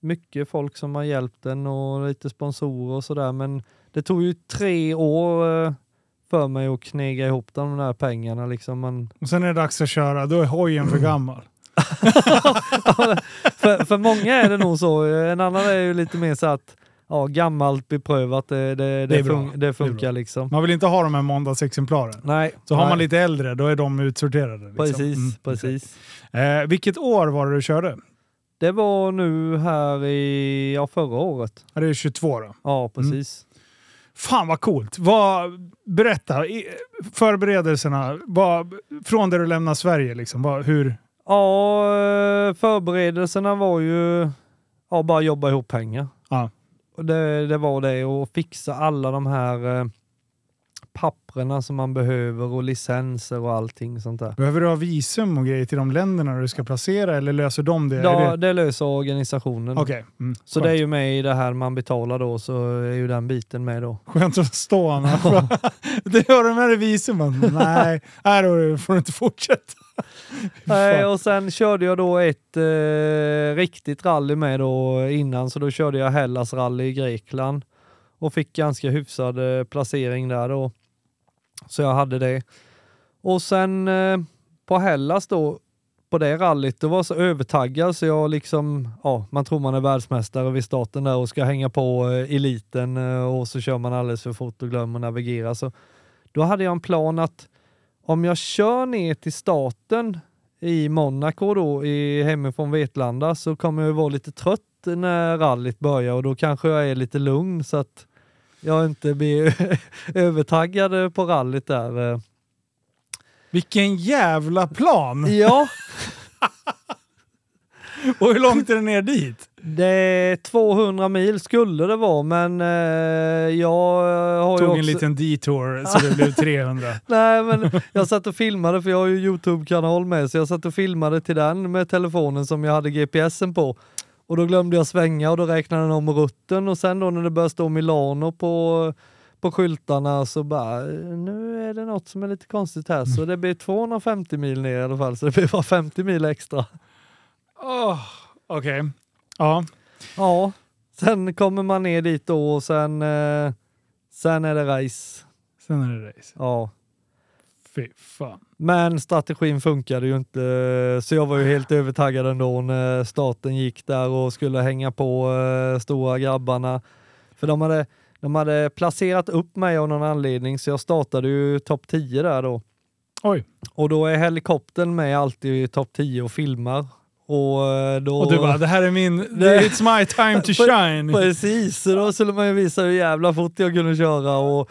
[SPEAKER 2] mycket folk som har hjälpt den och lite sponsorer och sådär. Men det tog ju tre år eh, för mig att knega ihop de där pengarna. Liksom. Man,
[SPEAKER 1] Och sen är det dags att köra. Då är hojen för gammal.
[SPEAKER 2] för, för många är det nog så. En annan är ju lite mer så att ja, gammalt beprövat, det, det,
[SPEAKER 1] Det
[SPEAKER 2] fun-
[SPEAKER 1] Det
[SPEAKER 2] funkar liksom.
[SPEAKER 1] Man vill inte ha de här måndagsexemplaren.
[SPEAKER 2] Nej,
[SPEAKER 1] Så har
[SPEAKER 2] nej.
[SPEAKER 1] man lite äldre, då är de utsorterade. Liksom.
[SPEAKER 2] Precis,
[SPEAKER 1] Mm.
[SPEAKER 2] precis.
[SPEAKER 1] Eh, vilket år var det du körde?
[SPEAKER 2] Det var nu här i, ja förra året.
[SPEAKER 1] Ja, det är 22 då.
[SPEAKER 2] Ja, precis.
[SPEAKER 1] Fan vad coolt! Vad, berätta, förberedelserna, vad, från där du lämnar Sverige, liksom, vad, hur...
[SPEAKER 2] Ja, eh, förberedelserna var ju ja, bara jobba ihop pengar.
[SPEAKER 1] Ja.
[SPEAKER 2] Det, det var det och fixa alla de här eh, papprena som man behöver och licenser och allting sånt där.
[SPEAKER 1] Behöver du ha visum och grejer till de länderna du ska placera eller löser de det?
[SPEAKER 2] Ja,
[SPEAKER 1] det...
[SPEAKER 2] det löser organisationen.
[SPEAKER 1] Okej. Mm,
[SPEAKER 2] Så det är ju med i det här man betalar då, så är ju den biten med då.
[SPEAKER 1] Skönt att stå annars. det har du med dig visum? Nej, nej, då får du inte fortsätta.
[SPEAKER 2] Nej,
[SPEAKER 1] eh,
[SPEAKER 2] och sen körde jag då ett eh, riktigt rally med då innan, så då körde jag Hellas rally i Grekland och fick ganska hyfsad eh, placering där då. Så jag hade det. Och sen eh, på Hellas då, på det rallyt, då var jag så övertaggad så jag liksom, ja, man tror man är världsmästare vid starten där och ska hänga på eh, eliten eh, och så kör man alldeles för fort och glömmer navigera. Så då hade jag en plan att om jag kör ner till starten i Monaco då, i, hemifrån Vetlanda, så kommer jag vara lite trött när rallyt börjar och då kanske jag är lite lugn så att jag inte blir övertaggad på rallyt där.
[SPEAKER 1] Vilken jävla plan!
[SPEAKER 2] Ja,
[SPEAKER 1] Och hur långt är det ner dit?
[SPEAKER 2] Det är 200 mil skulle det vara, men eh, jag har ju
[SPEAKER 1] Tog
[SPEAKER 2] också...
[SPEAKER 1] en liten detour så det blev 300.
[SPEAKER 2] Nej, men jag satt och filmade för jag har ju Youtube-kanal med, så jag satt och filmade till den med telefonen som jag hade GPSen på. Och då glömde jag svänga och då räknade den om rutten och sen då när det började stå Milano på, på skyltarna så bara, nu är det något som är lite konstigt här. Så det blir 250 mil ner i alla fall, så det blir bara 50 mil extra.
[SPEAKER 1] Oh, Okej. Ja.
[SPEAKER 2] Ja, sen kommer man ner dit då och sen, eh, sen är det race.
[SPEAKER 1] Sen är det race.
[SPEAKER 2] Ja.
[SPEAKER 1] Fy fan.
[SPEAKER 2] Men strategin funkade ju inte, så jag var ju helt övertaggad ändå när starten gick där och skulle hänga på eh, stora grabbarna. För de hade, de hade placerat upp mig av någon anledning, så jag startade ju topp 10 där då.
[SPEAKER 1] Oj.
[SPEAKER 2] Och då är helikoptern med alltid i topp 10 och filmar. Och, eh, då...
[SPEAKER 1] Och du bara, det här är min... It's my time to shine.
[SPEAKER 2] Precis, så då skulle man ju visa hur jävla fort jag kunde köra och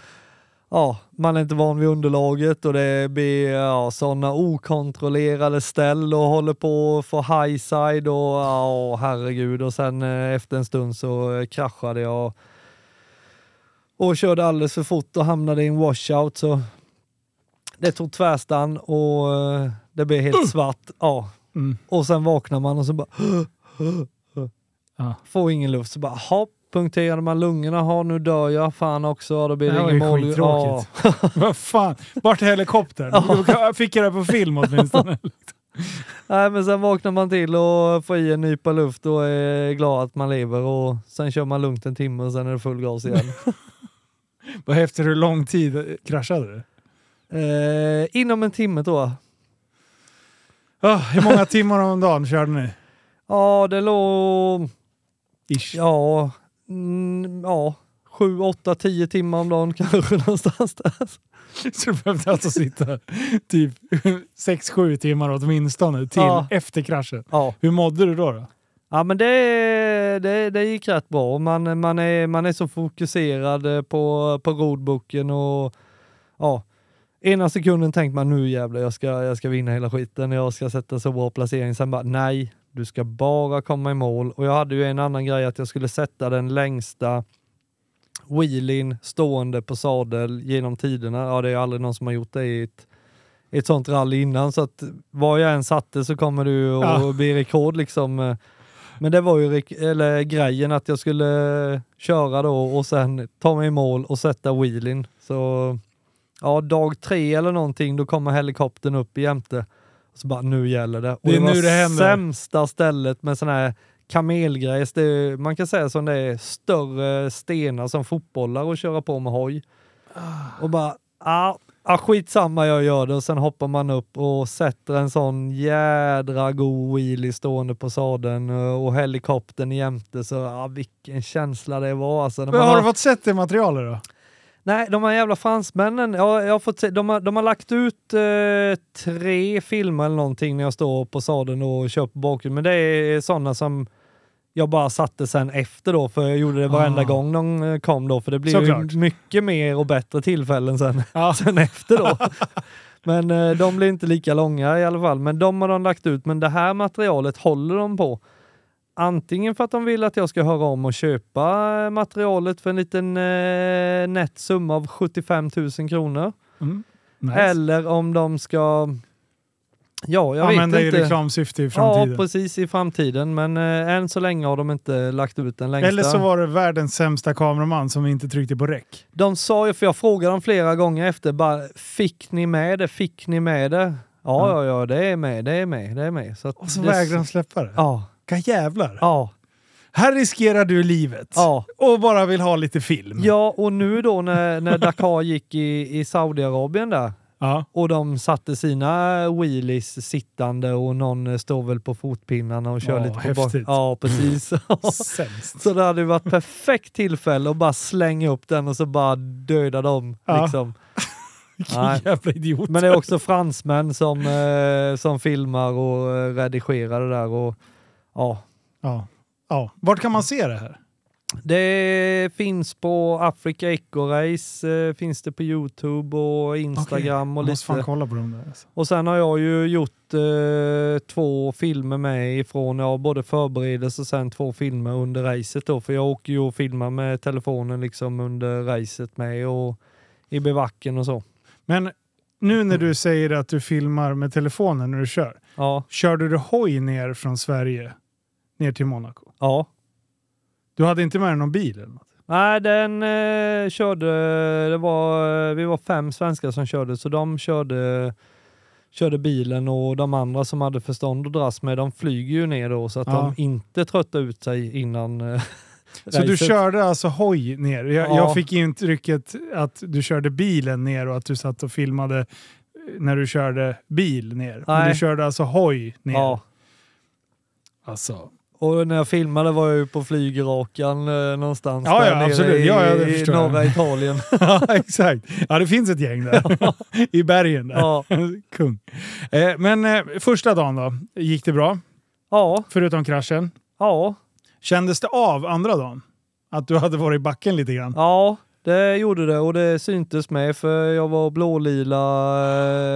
[SPEAKER 2] ja, man är inte van vid underlaget och det blir ja, sådana okontrollerade ställ och håller på att få high side och ja, herregud och sen eh, efter en stund så eh, kraschade jag och körde alldeles för fort och hamnade i en washout så det tog tvärstann och det blev helt svart. Ja.
[SPEAKER 1] Mm.
[SPEAKER 2] Och sen vaknar man och så bara
[SPEAKER 1] Ja.
[SPEAKER 2] får ingen luft. Så bara hopp, punkterade man lungorna. Ha, nu dör jag. Fan också. Då blir
[SPEAKER 1] Det
[SPEAKER 2] det ingen mål.
[SPEAKER 1] skittråkigt. Vad fan, vart är helikoptern?
[SPEAKER 2] Ja.
[SPEAKER 1] Fick jag det på film åtminstone?
[SPEAKER 2] Nej, men sen vaknar man till och får i en nypa luft och är glad att man lever. Och sen kör man lugnt en timme och sen är det full gas igen.
[SPEAKER 1] Vad efter hur lång tid kraschade du?
[SPEAKER 2] eh, inom en timme tror jag.
[SPEAKER 1] Ah, hur många timmar om dagen körde ni?
[SPEAKER 2] Ja, det låg...
[SPEAKER 1] Ish.
[SPEAKER 2] Ja, mm, ja, sju, åtta, tio timmar om dagen kanske någonstans där.
[SPEAKER 1] Så du behövde alltså sitta typ 6-7 timmar åtminstone till
[SPEAKER 2] Ja.
[SPEAKER 1] efter kraschen.
[SPEAKER 2] Ja.
[SPEAKER 1] Hur mådde du då? då?
[SPEAKER 2] Ja men det, det, det gick rätt bra. Man, man, är, man är så fokuserad eh, på, på roadbooken och ja, ena sekunden tänkte man nu jävlar jag ska, jag ska vinna hela skiten, jag ska sätta så bra placering. Sen bara nej, du ska bara komma i mål. Och jag hade ju en annan grej att jag skulle sätta den längsta wheelin stående på sadel genom tiderna. Ja det är aldrig någon som har gjort det i ett, i ett sånt rally innan så att var jag än satte så kommer du att
[SPEAKER 1] Ja.
[SPEAKER 2] bli rekord liksom. men det var ju eller, grejen att jag skulle köra då och sen ta mig i mål och sätta wheelin. Så ja, dag tre eller någonting, då kommer helikoptern upp jämte. Så bara, nu gäller det. Och
[SPEAKER 1] Det är
[SPEAKER 2] var
[SPEAKER 1] det
[SPEAKER 2] sämsta stället med sån här kamelgrejs. Det är, man kan säga som det är större stenar som fotbollar att köra på med hoj. Och bara, ah, ah, skitsamma jag gör det och sen hoppar man upp och sätter en sån jädra god wheelie stående på sadeln eh, och helikoptern jämte. Så ah, vilken känsla det var alltså.
[SPEAKER 1] Men har
[SPEAKER 2] har-
[SPEAKER 1] du fått sett det materialet då?
[SPEAKER 2] Nej, de här jävla fransmännen, ja, jag har fått se, de, har, de har lagt ut eh, tre filmer eller någonting när jag står på sadeln och kör på bakgrunden. Men det är sådana som jag bara satte sen efter då, för jag gjorde det varenda
[SPEAKER 1] Ah.
[SPEAKER 2] gång de eh, kom då, för det blir
[SPEAKER 1] Såklart.
[SPEAKER 2] ju mycket mer och bättre tillfällen sen,
[SPEAKER 1] Ja.
[SPEAKER 2] sen efter då. men eh, de blir inte lika långa i alla fall. Men de har de lagt ut, men det här materialet håller de på. Antingen för att de vill att jag ska höra om och köpa eh, materialet för en liten eh, nätt summa av 75 000 kronor.
[SPEAKER 1] Mm. Nice.
[SPEAKER 2] Eller om de ska... Ja, jag
[SPEAKER 1] Använda
[SPEAKER 2] vet
[SPEAKER 1] i
[SPEAKER 2] inte.
[SPEAKER 1] reklamsyfte i framtiden.
[SPEAKER 2] Ja, precis i framtiden. Men eh, än så länge har de inte lagt ut den längsta.
[SPEAKER 1] Eller så var det världens sämsta kameraman som inte tryckte på räck.
[SPEAKER 2] De sa ju, för jag frågade dem flera gånger efter, bara fick ni med det? Fick ni med det? Ja, ja, ja, det är med, det är med, det är med. Så
[SPEAKER 1] Och så
[SPEAKER 2] det,
[SPEAKER 1] vägrar de släppa det.
[SPEAKER 2] Ja,
[SPEAKER 1] Vilka jävlar.
[SPEAKER 2] ja,
[SPEAKER 1] Här riskerar du livet.
[SPEAKER 2] ja.
[SPEAKER 1] Och bara vill ha lite film.
[SPEAKER 2] Ja, och nu då när, när Dakar gick i, i Saudiarabien där
[SPEAKER 1] Ja.
[SPEAKER 2] och de satte sina wheelies sittande och någon står väl på fotpinnarna och kör
[SPEAKER 1] Ja,
[SPEAKER 2] lite på
[SPEAKER 1] häftigt.
[SPEAKER 2] Ja, precis.
[SPEAKER 1] Sämst.
[SPEAKER 2] så det hade varit perfekt tillfälle att bara slänga upp den och så bara döda dem.
[SPEAKER 1] Ja.
[SPEAKER 2] Liksom. Nej.
[SPEAKER 1] jävla idiot.
[SPEAKER 2] Men det är också fransmän som, eh, som filmar och eh, redigerar det där. Och, ja.
[SPEAKER 1] Ja. ja. Vart kan man se det här?
[SPEAKER 2] Det finns på Africa Eco Race, eh, finns det på Youtube och Instagram och
[SPEAKER 1] måste fan
[SPEAKER 2] lite.
[SPEAKER 1] kolla på dem där. Alltså.
[SPEAKER 2] Och sen har jag ju gjort eh, två filmer med ifrån, ja, både förberedelse och sen två filmer under racet då. För jag åker ju och filmar med telefonen liksom under racet med och i bevacken och så.
[SPEAKER 1] Men nu när du säger att du filmar med telefonen när du kör.
[SPEAKER 2] Ja,
[SPEAKER 1] Körde du hoj ner från Sverige ner till Monaco?
[SPEAKER 2] ja.
[SPEAKER 1] Du hade inte med dig någon bil eller något?
[SPEAKER 2] Nej, den eh, körde, det var, eh, vi var fem svenskar som körde, så de körde, körde bilen och de andra som hade förstånd att dras med, de flyger ju ner då så att
[SPEAKER 1] Ja.
[SPEAKER 2] de inte tröttar ut sig innan eh,
[SPEAKER 1] Så du körde alltså hoj ner? Jag,
[SPEAKER 2] Ja.
[SPEAKER 1] jag fick intrycket att du körde bilen ner och att du satt och filmade när du körde bil ner. Men
[SPEAKER 2] Nej.
[SPEAKER 1] du körde alltså hoj ner?
[SPEAKER 2] Ja,
[SPEAKER 1] Alltså,
[SPEAKER 2] Och när jag filmade var jag ju på flygrakan eh, någonstans
[SPEAKER 1] Ja,
[SPEAKER 2] där
[SPEAKER 1] ja,
[SPEAKER 2] nere
[SPEAKER 1] absolut.
[SPEAKER 2] i,
[SPEAKER 1] Ja,
[SPEAKER 2] i
[SPEAKER 1] jag.
[SPEAKER 2] norra Italien.
[SPEAKER 1] ja, exakt. Ja, det finns ett gäng där. I bergen där.
[SPEAKER 2] ja.
[SPEAKER 1] Kung. Eh, men eh, första dagen då? Gick det bra?
[SPEAKER 2] ja,
[SPEAKER 1] Förutom kraschen?
[SPEAKER 2] ja,
[SPEAKER 1] Kändes det av andra dagen? Att du hade varit i backen lite grann?
[SPEAKER 2] ja. Det gjorde det och det syntes med för jag var blålila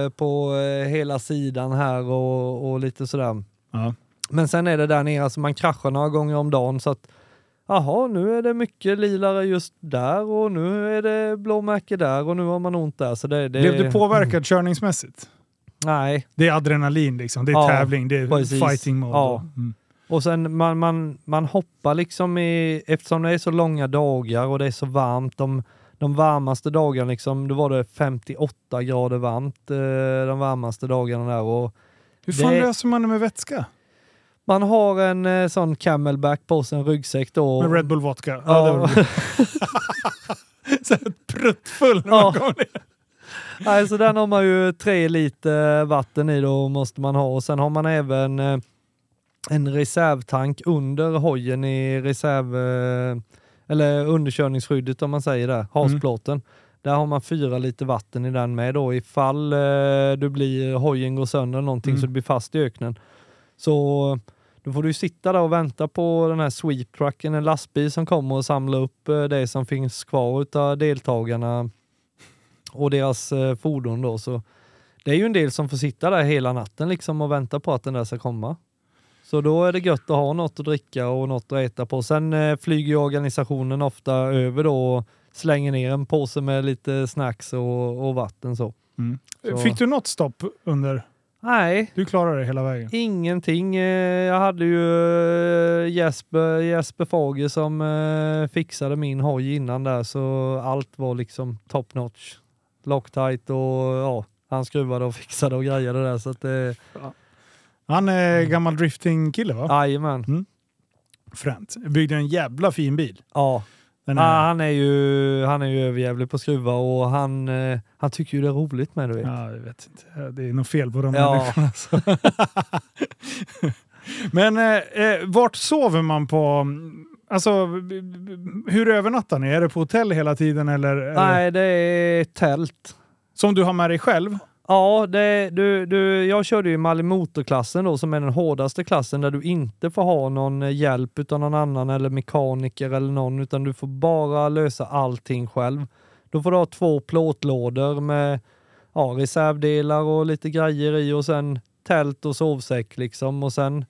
[SPEAKER 2] eh, på eh, hela sidan här och, och lite sådär.
[SPEAKER 1] Ja.
[SPEAKER 2] Men sen är det där nere, alltså man kraschar några gånger om dagen så att jaha, nu är det mycket lilare just där och nu är det blåmärke där och nu har man ont där. Så det, det,
[SPEAKER 1] Blev du påverkad körningsmässigt?
[SPEAKER 2] Nej.
[SPEAKER 1] Det är adrenalin liksom. Det är
[SPEAKER 2] Ja,
[SPEAKER 1] tävling. Det är
[SPEAKER 2] precis.
[SPEAKER 1] fighting mode.
[SPEAKER 2] Ja.
[SPEAKER 1] Mm.
[SPEAKER 2] Och sen man, man, man hoppar liksom i, eftersom det är så långa dagar och det är så varmt, de, de varmaste dagarna liksom, då var det 58 grader varmt eh, de varmaste dagarna där och
[SPEAKER 1] Hur fan
[SPEAKER 2] Det-
[SPEAKER 1] löser man det med vätska?
[SPEAKER 2] Man har en eh, sån camelback på sig, en ryggsäck då.
[SPEAKER 1] Med Red Bull vodka? Ja,
[SPEAKER 2] Ja.
[SPEAKER 1] Så pruttfull när
[SPEAKER 2] Ja.
[SPEAKER 1] man kommer ner.
[SPEAKER 2] Nej, så den har man ju tre liter vatten i då måste man ha och sen har man även eh, en reservtank under hojen i reserv eh, eller underkörningsskyddet om man säger det, hasplåten. Där har man fyra liter vatten i den med då ifall du blir, hojen går sönder någonting
[SPEAKER 1] Mm.
[SPEAKER 2] så du blir fast i öknen. Så då får du sitta där och vänta på den här sweep trucken, en lastbil som kommer och samlar upp eh, det som finns kvar utav deltagarna och deras eh, fordon då. Så det är ju en del som får sitta där hela natten liksom och vänta på att den där ska komma. Så då är det gött att ha något att dricka och något att äta på. Sen eh, flyger ju organisationen ofta över då och slänger ner en påse med lite snacks och, och vatten så. Så-
[SPEAKER 1] Fick du något stopp under?
[SPEAKER 2] Nej,
[SPEAKER 1] Du klarade det hela vägen?
[SPEAKER 2] Ingenting. Eh, Jag hade ju eh, Jesper, Jesper Fager som eh, fixade min hoj innan där så allt var liksom top notch. Loctite och ja, han skruvade och fixade och grejade där så att det,
[SPEAKER 1] Han är gammal drifting-kille va?
[SPEAKER 2] jajamän.
[SPEAKER 1] Fränt. Byggde en jävla fin bil.
[SPEAKER 2] Ja,
[SPEAKER 1] Den
[SPEAKER 2] ah,
[SPEAKER 1] är,
[SPEAKER 2] han är ju, han är ju överjävlig på skruva och han, eh, han tycker ju det är roligt med det. Vet.
[SPEAKER 1] ja, jag vet inte. Det är nog fel på de
[SPEAKER 2] Ja.
[SPEAKER 1] människorna. alltså. Men eh, eh, vart sover man på? Alltså, hur övernattar ni? Är det på hotell hela tiden eller
[SPEAKER 2] Nej, det är tält.
[SPEAKER 1] Som du har med dig själv?
[SPEAKER 2] Ja, det, du, du, jag körde ju Mali Motor-klassen då som är den hårdaste klassen där du inte får ha någon eh, hjälp av någon annan eller mekaniker eller någon utan du får bara lösa allting själv. Då får du ha två plåtlådor med ja, reservdelar och lite grejer i och sen tält och sovsäck liksom och sen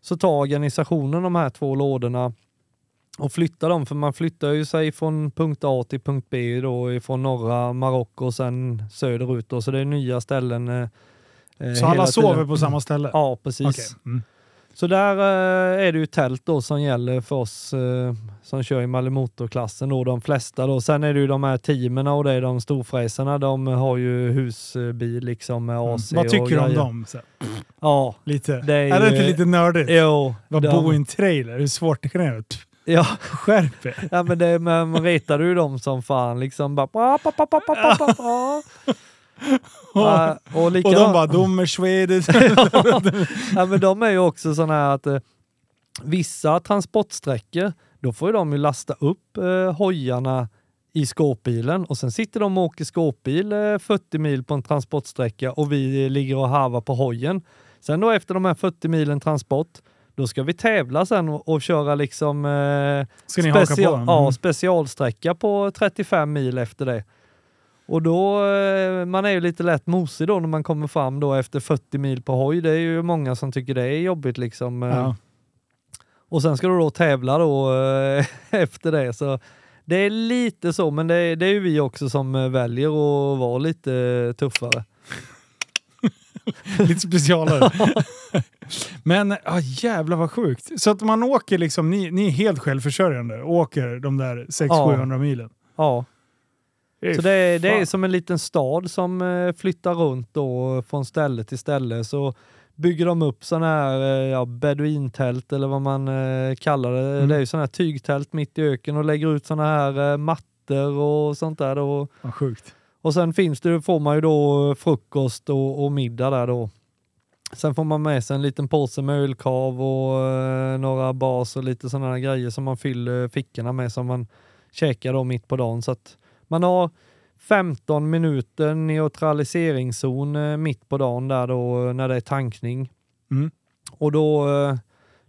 [SPEAKER 2] så tar organisationen de här två lådorna och flyttar dem, för man flyttar ju sig från punkt A till punkt B då ifrån norra Marocko och sen söderut då, så det är nya ställen. eh, eh,
[SPEAKER 1] Så alla sover
[SPEAKER 2] tiden.
[SPEAKER 1] på samma ställe?
[SPEAKER 2] Ja, precis.
[SPEAKER 1] Okej. Mm.
[SPEAKER 2] Så där eh, är det ju tält då som gäller för oss eh, som kör i Malimotor-klassen då, de flesta då. Sen är det ju de här teamen och det är de storfräsarna, de har ju husbil liksom med AC
[SPEAKER 1] Mm. Vad tycker du om dem? Så,
[SPEAKER 2] Ja,
[SPEAKER 1] lite.
[SPEAKER 2] Det är
[SPEAKER 1] är, det inte lite nördigt?
[SPEAKER 2] jo.
[SPEAKER 1] Vad
[SPEAKER 2] de-
[SPEAKER 1] bo i en trailer, hur svårt det kan det vara?
[SPEAKER 2] Ja,
[SPEAKER 1] Skärp er!
[SPEAKER 2] ja men det, man retade ju dem som fan liksom bara... Pa, pa, pa, pa, pa, pa, pa, pa. Ja, och,
[SPEAKER 1] Och de bara, de är Swedish.
[SPEAKER 2] ja, men de är ju också sådana här att eh, vissa transportsträckor, då får ju de ju lasta upp eh, hojarna i skåpbilen och sen sitter de och åker skåpbil eh, 40 mil på en transportsträcka och vi ligger och harvar på hojen. Sen då efter de här 40 milen transport, då ska vi tävla sen och, och köra liksom eh,
[SPEAKER 1] haka på
[SPEAKER 2] ja,
[SPEAKER 1] Mm.
[SPEAKER 2] specialsträcka på 35 mil efter det. Och då, eh, man är ju lite lätt mosig då när man kommer fram då efter 40 mil på hoj. Det är ju många som tycker det är jobbigt liksom. eh.
[SPEAKER 1] Ja.
[SPEAKER 2] Och sen ska du då tävla då eh, efter det. Så det är lite så, men det är, det är ju vi också som eh, väljer att vara lite tuffare.
[SPEAKER 1] Lite specialare. Men ah, jävlar vad sjukt. Så att man åker liksom, ni, ni är helt självförsörjande och åker de där 600-700 milen.
[SPEAKER 2] Ja, så det är, det är som en liten stad som eh, flyttar runt då från ställe till ställe. Så bygger de upp sådana här eh, ja, beduintält eller vad man eh, kallar det.
[SPEAKER 1] Mm.
[SPEAKER 2] Det är ju sådana här tygtält mitt i öken och lägger ut sådana här mattor och sånt där. Då.
[SPEAKER 1] Vad sjukt.
[SPEAKER 2] Och sen finns det, får man ju då frukost och, och middag där då Sen får man med sig en liten påse med ölkav och eh, några bas och lite sådana grejer som man fyller fickorna med som man käkar då mitt på dagen. Så att man har 15 minuter neutraliseringszon eh, mitt på dagen där då när det är tankning.
[SPEAKER 1] Mm.
[SPEAKER 2] Och då, eh,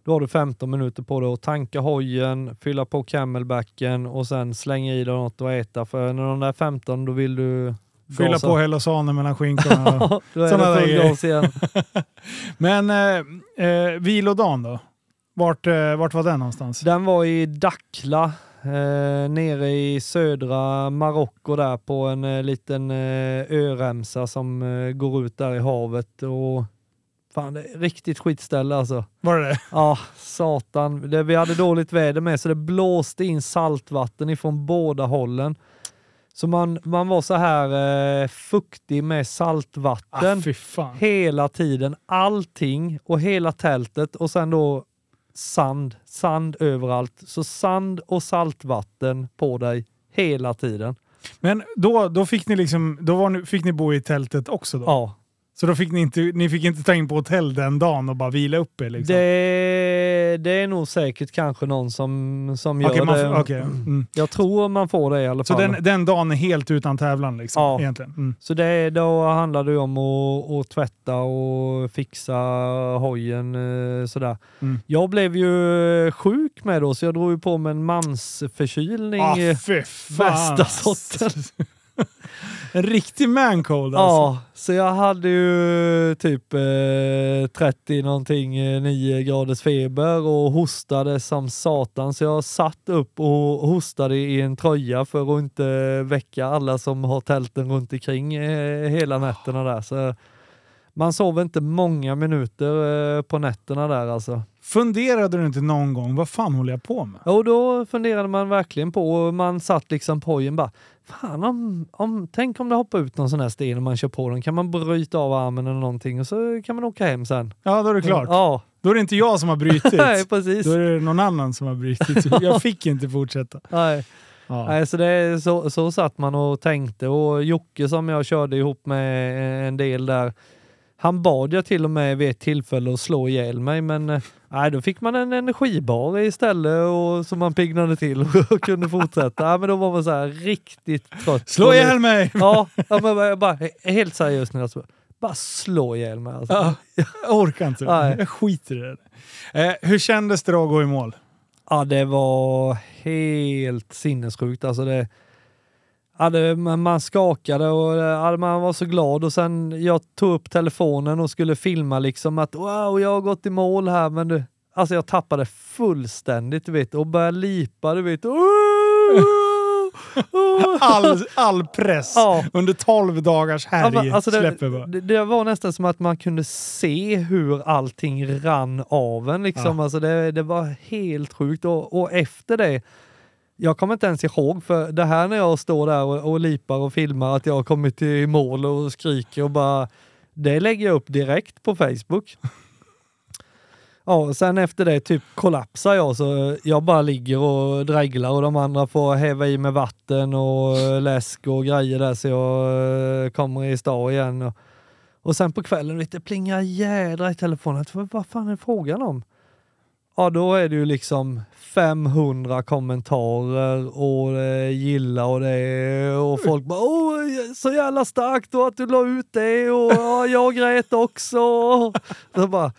[SPEAKER 2] då har du 15 minuter på dig att tanka hojen, fylla på camelbacken och sen slänga i dig något att äta. För när de där 15 då vill du
[SPEAKER 1] Fylla
[SPEAKER 2] gasa.
[SPEAKER 1] på Helosanen mellan skinkorna. och-
[SPEAKER 2] det
[SPEAKER 1] där grejer. Men eh, eh, vilodagen då? Vart, eh, vart var den någonstans?
[SPEAKER 2] Den var i Dakhla, eh, nere i södra Marocko där på en eh, liten eh, öremsa som eh, går ut där i havet. Och fan, det är riktigt skitställe alltså.
[SPEAKER 1] Var det det?
[SPEAKER 2] Ja, satan. Det, vi hade dåligt väder med så det blåste in saltvatten ifrån båda hållen. Så man, man var så här eh, fuktig med saltvatten
[SPEAKER 1] Ah,
[SPEAKER 2] hela tiden. Allting och hela tältet och sen då sand. Sand överallt. Så sand och saltvatten på dig hela tiden.
[SPEAKER 1] Men då, då, fick ni liksom, då var ni, fick ni bo i tältet också då?
[SPEAKER 2] Ja,
[SPEAKER 1] Så då fick ni inte, ni fick inte ta in på hotell den dagen och bara vila upp er? Liksom.
[SPEAKER 2] det, det är nog säkert kanske någon som, som gör
[SPEAKER 1] man,
[SPEAKER 2] det.
[SPEAKER 1] okej. Mm.
[SPEAKER 2] Jag tror man får det i alla
[SPEAKER 1] Så
[SPEAKER 2] fall.
[SPEAKER 1] den, den dagen är helt utan tävlan liksom,
[SPEAKER 2] Ja.
[SPEAKER 1] egentligen? Mm.
[SPEAKER 2] Så det, då handlar det om att, att tvätta och fixa hojen eh, sådär.
[SPEAKER 1] Mm.
[SPEAKER 2] Jag blev ju sjuk med då, så jag drog ju på mig en mansförkylning.
[SPEAKER 1] Ah, fy fan!
[SPEAKER 2] värsta sorten.
[SPEAKER 1] en riktig mancold alltså.
[SPEAKER 2] Ja, så jag hade ju typ eh, 30 någonting, eh, 9 graders feber och hostade som satan. Så jag satt upp och hostade i en tröja för att inte väcka alla som har tälten runt omkring eh, hela nätterna där. Så man sov inte många minuter eh, på nätterna där alltså.
[SPEAKER 1] Funderade du inte någon gång, vad fan håller jag på med?
[SPEAKER 2] Och då funderade man verkligen på, och man satt liksom på hojen bara, fan om, om, tänk om det hoppar ut någon sån här sten och man kör på den, kan man bryta av armen eller någonting och så kan man åka hem sen.
[SPEAKER 1] Ja, då är det klart.
[SPEAKER 2] Ja,
[SPEAKER 1] Då är det inte jag som har brutit.
[SPEAKER 2] nej precis.
[SPEAKER 1] Då är det någon annan som har brutit. Jag fick inte fortsätta.
[SPEAKER 2] Nej.
[SPEAKER 1] Ja.
[SPEAKER 2] Nej, så, det, så, så satt man och tänkte och Jocke som jag körde ihop med en del där, han bad jag till och med vid ett tillfälle att slå ihjäl mig men eh, nej, då fick man en energibar istället och så man piggnade till och kunde fortsätta. Nej, men då var man så här riktigt trött.
[SPEAKER 1] Slå ihjäl mig!
[SPEAKER 2] Ja, ja men bara, bara helt seriöst nu alltså. Bara slå ihjäl mig alltså.
[SPEAKER 1] Ja, jag orkar inte.
[SPEAKER 2] Nej.
[SPEAKER 1] Jag skiter i det. Eh, hur kändes det då att gå i mål?
[SPEAKER 2] Ja, det var helt sinnessjukt. Alltså det, ja, det, man skakade och ja, man var så glad och sen jag tog upp telefonen och skulle filma liksom att wow, jag har gått i mål här men det, alltså jag tappade fullständigt du vet och började lipa du vet.
[SPEAKER 1] All, all press
[SPEAKER 2] Ja.
[SPEAKER 1] under 12 dagars
[SPEAKER 2] Ja,
[SPEAKER 1] härj
[SPEAKER 2] men alltså
[SPEAKER 1] släpper bara.
[SPEAKER 2] det, det var nästan som att man kunde se hur allting rann av en. Liksom.
[SPEAKER 1] Ja.
[SPEAKER 2] Alltså det, det var helt sjukt. Och, och efter det, jag kommer inte ens ihåg, för det här när jag står där och, och lipar och filmar att jag har kommit i mål och skriker och bara, det lägger jag upp direkt på Facebook. Ja, sen efter det typ kollapsar jag så jag bara ligger och dreglar och de andra får häva i med vatten och eh, läsk och grejer där så jag eh, kommer i stad igen. Och, och sen på kvällen, det plingar jädra i telefonen. Vad fan är frågan om? Ja, då är det ju liksom 500 kommentarer och eh, gilla och det och folk bara åh, så jävla starkt och att du la ut det och ja, jag grät också. Så bara,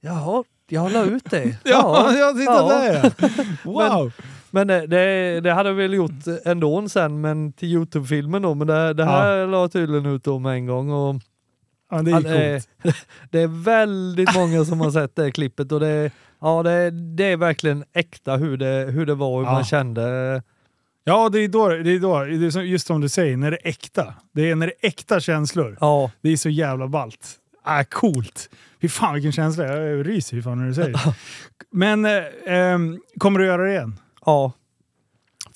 [SPEAKER 2] jaha, jag la ut det.
[SPEAKER 1] Ja, jag tittar
[SPEAKER 2] ja.
[SPEAKER 1] där ja. Wow!
[SPEAKER 2] Men det, det, det hade jag väl gjort ändå sen, men till Youtube-filmen då. Men det, det här la jag tydligen ut med en gång. Och,
[SPEAKER 1] Ja, det är
[SPEAKER 2] det, det är väldigt många som har sett det klippet och det, ja, det, det är verkligen äkta hur det, hur det var, hur
[SPEAKER 1] Ja.
[SPEAKER 2] man kände.
[SPEAKER 1] Ja, det är då, det är då det är som- just som du säger, när det är äkta. Det är när det är äkta känslor.
[SPEAKER 2] Ja,
[SPEAKER 1] Det är så jävla ballt. Ah, coolt! Fy fan vilken känsla. Jag ryser ju fan när du säger det. Men eh, ehm, kommer du göra det igen?
[SPEAKER 2] ja.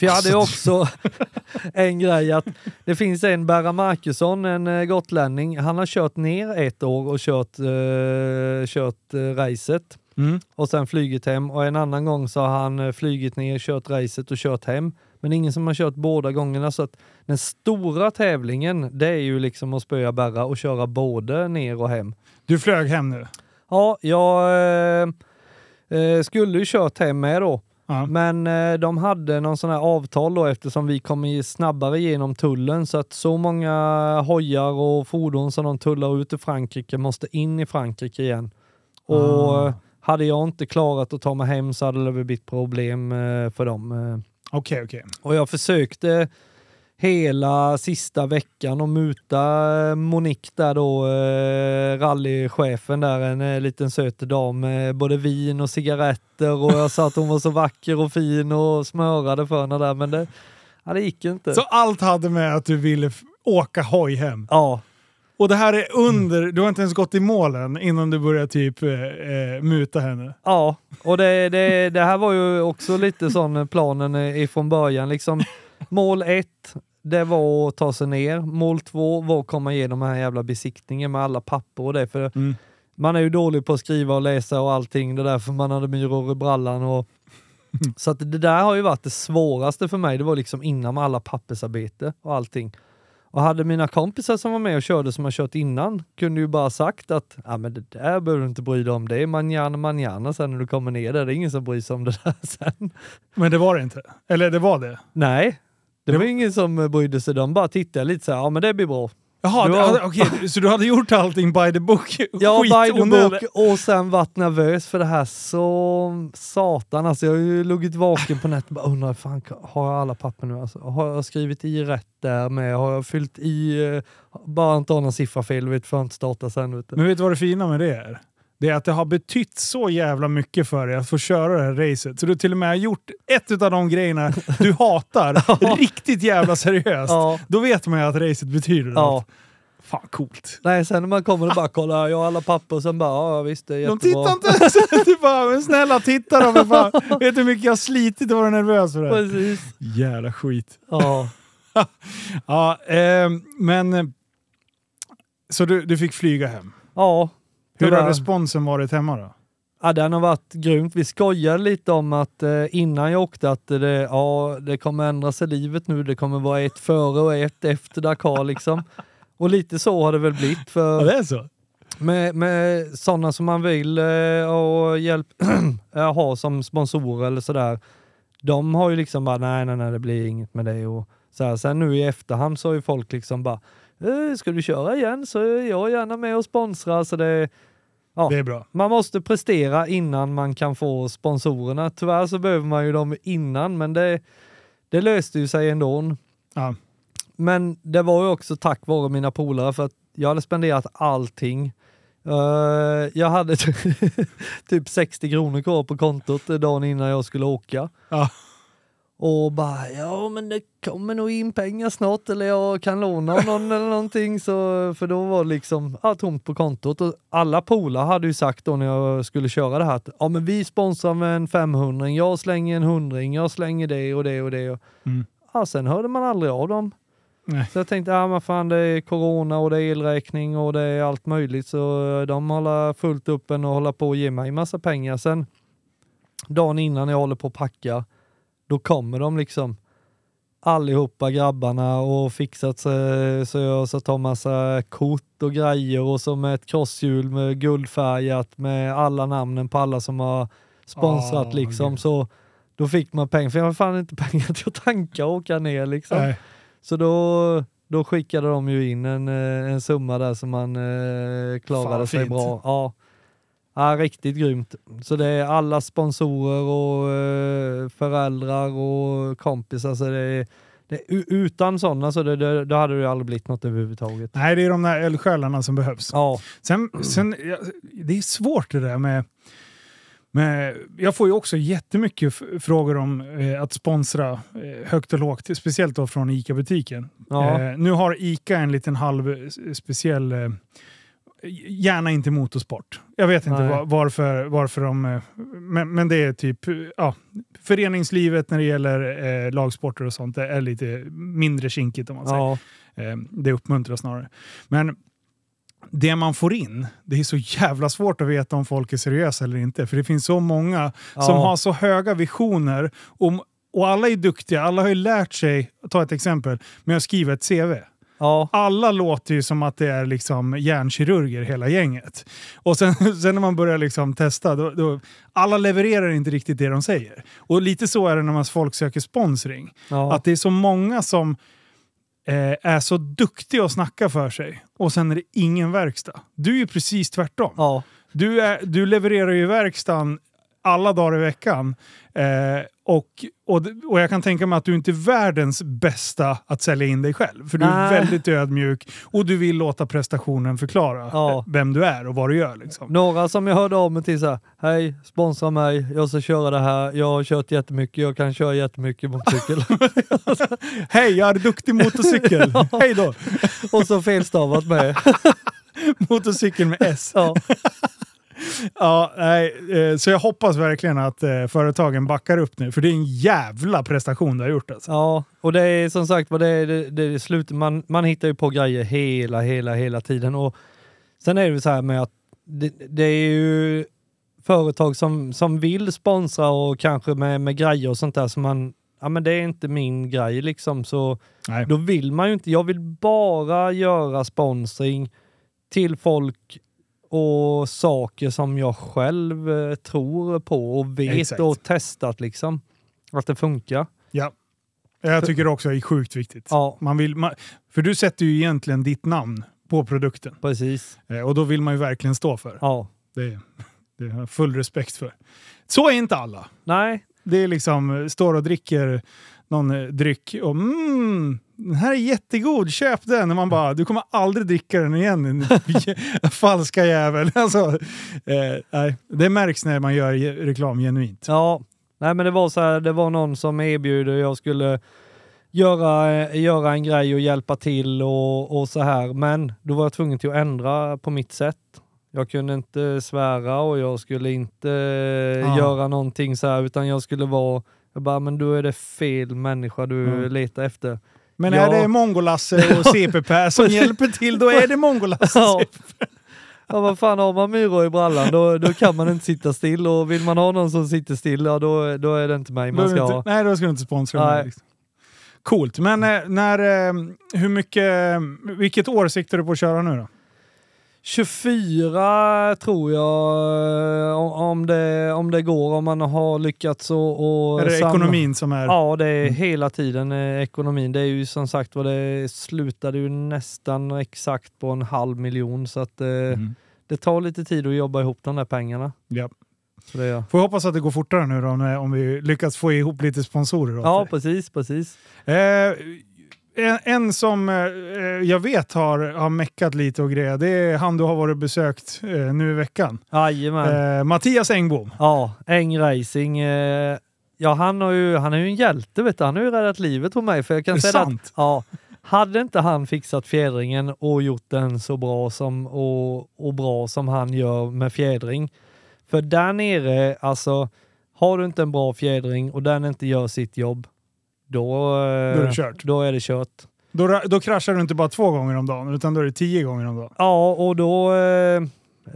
[SPEAKER 2] För jag hade ju
[SPEAKER 1] Alltså,
[SPEAKER 2] också en grej att det finns en Berra Markusson, en eh, gotlänning. Han har kört ner ett år och kört, eh, kört eh, racet
[SPEAKER 1] Mm.
[SPEAKER 2] och sen flugit hem. Och en annan gång så har han eh, flugit ner, kört racet och kört hem. Men ingen som har kört båda gångerna. Så att den stora tävlingen, det är ju liksom att spöa Berra och köra både ner och hem.
[SPEAKER 1] Du flög hem nu?
[SPEAKER 2] Ja, jag eh, eh, skulle ju kört hem med då.
[SPEAKER 1] Ja.
[SPEAKER 2] Men eh, de hade någon sån här avtal då eftersom vi kom snabbare genom tullen så att så många hojar och fordon som de tullar ut i Frankrike måste in i Frankrike igen. Och
[SPEAKER 1] Ah.
[SPEAKER 2] eh, hade jag inte klarat att ta mig hem så hade det blivit problem eh, för dem. eh.
[SPEAKER 1] Okej, okej.
[SPEAKER 2] Och jag försökte hela sista veckan att muta eh, Monique där då, eh, rallychefen där, en eh, liten söt dam med både vin och cigaretter och jag sa att hon var så vacker och fin och smörade för henne där men det, ja, det gick inte.
[SPEAKER 1] Så allt hade med att du ville åka hoj hem?
[SPEAKER 2] Ja,
[SPEAKER 1] Och det här är under, du har inte ens gått i målen innan du börjar typ eh, eh, muta henne?
[SPEAKER 2] ja, och det, det, det här var ju också lite sån planen eh, ifrån början liksom. Mål ett, det var att ta sig ner. Mål två var att komma igenom den här jävla besiktningen med alla papper och det. För
[SPEAKER 1] Mm.
[SPEAKER 2] Man är ju dålig på att skriva och läsa och allting det där för man hade myror i brallan. Och... Så att det där har ju varit det svåraste för mig. Det var liksom innan med alla pappersarbete och allting. Och hade mina kompisar som var med och körde som har kört innan kunde ju bara sagt att ja men det där behöver du inte bry dig om. Det är manjana manjana sen när du kommer ner där. Det är ingen som bryr sig om det där sen.
[SPEAKER 1] Men det var det inte? Eller det var det?
[SPEAKER 2] Nej, det
[SPEAKER 1] Det
[SPEAKER 2] var
[SPEAKER 1] var-
[SPEAKER 2] ingen som eh, brydde sig. De bara tittade lite så här, ja men det blir bra.
[SPEAKER 1] Jaha,
[SPEAKER 2] Det
[SPEAKER 1] det
[SPEAKER 2] var-
[SPEAKER 1] hade- okej, så du hade gjort allting by the book?
[SPEAKER 2] Ja, by the book och sen varit nervös för det här så satan alltså. Jag har ju legat vaken på nätet och undrar, fan, har jag alla papper nu? Alltså, har jag skrivit i rätt där med? Har jag fyllt i, eh, bara inte ha någon siffra fel, vet, för att inte starta sen. Vet du.
[SPEAKER 1] Men vet du vad det fina med det är? Det är att det har betytt så jävla mycket för dig att få köra det här racet. Så du till och med har gjort ett av de grejerna du hatar riktigt jävla seriöst.
[SPEAKER 2] Ja,
[SPEAKER 1] Då vet man ju att racet betyder
[SPEAKER 2] ja.
[SPEAKER 1] något. Fan coolt.
[SPEAKER 2] Nej, sen när man kommer och bara kollar, jag har alla papper och sen bara, ja visst det är
[SPEAKER 1] De
[SPEAKER 2] jättebra.
[SPEAKER 1] tittar inte ens. Du bara, men snälla titta då för fan. Vet du hur mycket jag har slitit och varit nervös för det?
[SPEAKER 2] Precis.
[SPEAKER 1] Jävla skit.
[SPEAKER 2] Ja.
[SPEAKER 1] Ja, eh, men... Så du, du fick flyga hem.
[SPEAKER 2] ja.
[SPEAKER 1] Hur har responsen varit hemma då?
[SPEAKER 2] Ja, den har varit grymt. Vi skojade lite om att eh, innan jag åkte att det, ja, det kommer ändra sig livet nu. Det kommer vara ett före och ett efter Dakar liksom. Och lite så har det väl blivit. För
[SPEAKER 1] Ja, det är så?
[SPEAKER 2] med, med sådana som man vill eh, och hjälp, ha som sponsorer eller sådär. De har ju liksom bara, nej, nej, nej, det blir inget med det. Och så här, sen nu i efterhand så har ju folk liksom bara, ska du köra igen så är jag gärna med och sponsra. Så det, Ja.
[SPEAKER 1] Det är bra.
[SPEAKER 2] man måste prestera innan man kan få sponsorerna. Tyvärr så behöver man ju dem innan, men det, det löste ju sig ändå.
[SPEAKER 1] Ja.
[SPEAKER 2] Men det var ju också tack vare mina polare för att jag hade spenderat allting. Eh, jag hade typ 60 kronor kvar på kontot dagen innan jag skulle åka.
[SPEAKER 1] Ja.
[SPEAKER 2] Och bara, ja men det kommer nog in pengar snart eller jag kan låna någon eller någonting. Så, för då var det liksom ja, tomt på kontot. Och alla polare hade ju sagt då när jag skulle köra det här att ja, men vi sponsrar med en 500 jag slänger en hundring, jag slänger det och det och det.
[SPEAKER 1] Mm.
[SPEAKER 2] Ja, sen hörde man aldrig av dem.
[SPEAKER 1] Nej.
[SPEAKER 2] Så jag tänkte, ja men fan det är corona och det är elräkning och det är allt möjligt så de håller fullt upp och håller på att ge mig massa pengar. Sen dagen innan jag håller på att packa, då kommer de liksom allihopa grabbarna och fixat sig så jag ska ta massa kort och grejer och så med ett crosshjul med guldfärgat med alla namnen på alla som har sponsrat
[SPEAKER 1] Ah,
[SPEAKER 2] liksom.
[SPEAKER 1] gud.
[SPEAKER 2] Så då fick man pengar, för jag har fan inte pengar till att tanka och åka ner liksom.
[SPEAKER 1] Nej.
[SPEAKER 2] Så då, då skickade de ju in en, eh, en summa där som man eh, klarade
[SPEAKER 1] Fan,
[SPEAKER 2] sig
[SPEAKER 1] fint.
[SPEAKER 2] bra. Ja. Ja, riktigt grymt. Så det är alla sponsorer och eh, föräldrar och kompisar. Så det är, det, utan sådana så det, det, då hade det aldrig blivit något överhuvudtaget.
[SPEAKER 1] Nej, det är de där eldsjälarna som behövs.
[SPEAKER 2] Ja,
[SPEAKER 1] Sen, sen, ja, det är svårt det där med, med... Jag får ju också jättemycket frågor om eh, att sponsra eh, högt och lågt, speciellt då från ICA-butiken.
[SPEAKER 2] ja,
[SPEAKER 1] Eh, nu har ICA en liten halv eh, speciell... Gärna inte motorsport. Jag vet inte var, varför, varför de... eh, Men, men det är typ... Ja, föreningslivet när det gäller eh, lagsporter och sånt är lite mindre kinkigt om man säger.
[SPEAKER 2] Ja,
[SPEAKER 1] Eh, det uppmuntrar snarare. Men det man får in, det är så jävla svårt att veta om folk är seriösa eller inte. För det finns så många som
[SPEAKER 2] Ja.
[SPEAKER 1] har så höga visioner. Om, och alla är duktiga, alla har ju lärt sig, ta ett exempel, med att skriva ett CV.
[SPEAKER 2] Ja,
[SPEAKER 1] Alla låter ju som att det är liksom hjärnkirurger hela gänget. Och sen, sen när man börjar liksom testa, då, då, alla levererar inte riktigt det de säger. Och lite så är det när man folk söker sponsring.
[SPEAKER 2] ja.
[SPEAKER 1] Att det är så många som eh, är så duktiga att snacka för sig och sen är det ingen verkstad. Du är ju precis tvärtom.
[SPEAKER 2] ja.
[SPEAKER 1] Du, är, du levererar ju verkstaden alla dagar i veckan. Eh, och, och, och jag kan tänka mig att du inte är världens bästa att sälja in dig själv. För du är
[SPEAKER 2] Nej.
[SPEAKER 1] väldigt ödmjuk och du vill låta prestationen förklara
[SPEAKER 2] Ja.
[SPEAKER 1] eh, vem du är och vad du gör. Liksom.
[SPEAKER 2] Några som jag hörde av mig till så hej, sponsra mig, jag ska köra det här, jag har kört jättemycket, jag kan köra jättemycket motorcykel.
[SPEAKER 1] Hej, jag är duktig motorcykel. Hej då!
[SPEAKER 2] och så felstavat med.
[SPEAKER 1] Motorcykel med S.
[SPEAKER 2] Ja,
[SPEAKER 1] Ja, nej, eh, så jag hoppas verkligen att eh, företagen backar upp nu, för det är en jävla prestation du har gjort. Alltså.
[SPEAKER 2] ja, och det är som sagt det är, det, det är slut, man, man hittar ju på grejer hela, hela, hela tiden. Och sen är det så här med att det, det är ju företag som, som vill sponsra och kanske med, med grejer och sånt där som man, ja men det är inte min grej liksom så
[SPEAKER 1] Nej.
[SPEAKER 2] Då vill man ju inte, jag vill bara göra sponsring till folk och saker som jag själv eh, tror på och vet
[SPEAKER 1] Exakt.
[SPEAKER 2] och testat liksom. Att det funkar.
[SPEAKER 1] Ja. Jag tycker också det är sjukt viktigt.
[SPEAKER 2] Ja,
[SPEAKER 1] Man vill, man, för du sätter ju egentligen ditt namn på produkten.
[SPEAKER 2] precis.
[SPEAKER 1] Eh, och då vill man ju verkligen stå för.
[SPEAKER 2] Ja.
[SPEAKER 1] Det, det har jag full respekt för. Så är inte alla.
[SPEAKER 2] Nej,
[SPEAKER 1] Det är liksom, eh, står och dricker någon eh, dryck och mm, den här är jättegod, köp den. Och man bara, du kommer aldrig dricka den igen din falska jävel. Alltså, eh, nej, det märks när man gör reklam genuint.
[SPEAKER 2] ja. Nej men det var så här, det var någon som erbjöd och jag skulle göra, eh, göra en grej och hjälpa till och, och så här. Men då var jag tvungen till att ändra på mitt sätt. Jag kunde inte svära och jag skulle inte eh,
[SPEAKER 1] Ah.
[SPEAKER 2] göra någonting så här utan jag skulle vara, jag bara, men då är det fel människa du
[SPEAKER 1] Mm.
[SPEAKER 2] letar efter.
[SPEAKER 1] Men
[SPEAKER 2] Ja.
[SPEAKER 1] är det Mongolasse och CP-Per som hjälper till, då är det Mongolasse.
[SPEAKER 2] Ja. Ja, vad fan har man myror i brallan då, då kan man inte sitta still och vill man ha någon som sitter still, ja då, då är det inte mig man ska
[SPEAKER 1] Behöver
[SPEAKER 2] ha.
[SPEAKER 1] inte, nej, då ska du inte sponsra
[SPEAKER 2] Nej.
[SPEAKER 1] mig. Liksom. Coolt. Men eh, när, eh, hur mycket, vilket år siktar du på att köra nu då?
[SPEAKER 2] 24 tror jag, eh, om- det, om det går, om man har lyckats och, och
[SPEAKER 1] är det
[SPEAKER 2] samla-
[SPEAKER 1] ekonomin som är...
[SPEAKER 2] Ja, det är
[SPEAKER 1] Mm.
[SPEAKER 2] hela tiden eh, ekonomin. Det är ju som sagt vad det slutade ju nästan exakt på en halv miljon så att eh,
[SPEAKER 1] Mm.
[SPEAKER 2] det tar lite tid att jobba ihop de där pengarna.
[SPEAKER 1] Ja.
[SPEAKER 2] Så det gör.
[SPEAKER 1] Får hoppas att det går fortare nu då, om, vi lyckas få ihop lite sponsorer.
[SPEAKER 2] Ja, precis, precis.
[SPEAKER 1] Eh, en, en som eh, jag vet har, har meckat lite och grejer, det är han du har varit besökt eh, nu i veckan.
[SPEAKER 2] Jajamän.
[SPEAKER 1] Eh, Mattias Engbom.
[SPEAKER 2] Ja, Eng Racing. Eh, ja, han, har ju, han är ju en hjälte vet du. Han har ju räddat livet på mig. För jag kan
[SPEAKER 1] Är det
[SPEAKER 2] säga att,
[SPEAKER 1] sant?
[SPEAKER 2] ja, hade inte han fixat fjädringen och gjort den så bra som, och, och bra som han gör med fjädring. För där nere, alltså, har du inte en bra fjädring och den inte gör sitt jobb, då, eh,
[SPEAKER 1] Då är det kört.
[SPEAKER 2] Då är det kört.
[SPEAKER 1] Då, då kraschar du inte bara två gånger om dagen, utan då är det tio gånger om dagen.
[SPEAKER 2] Ja, och då, eh,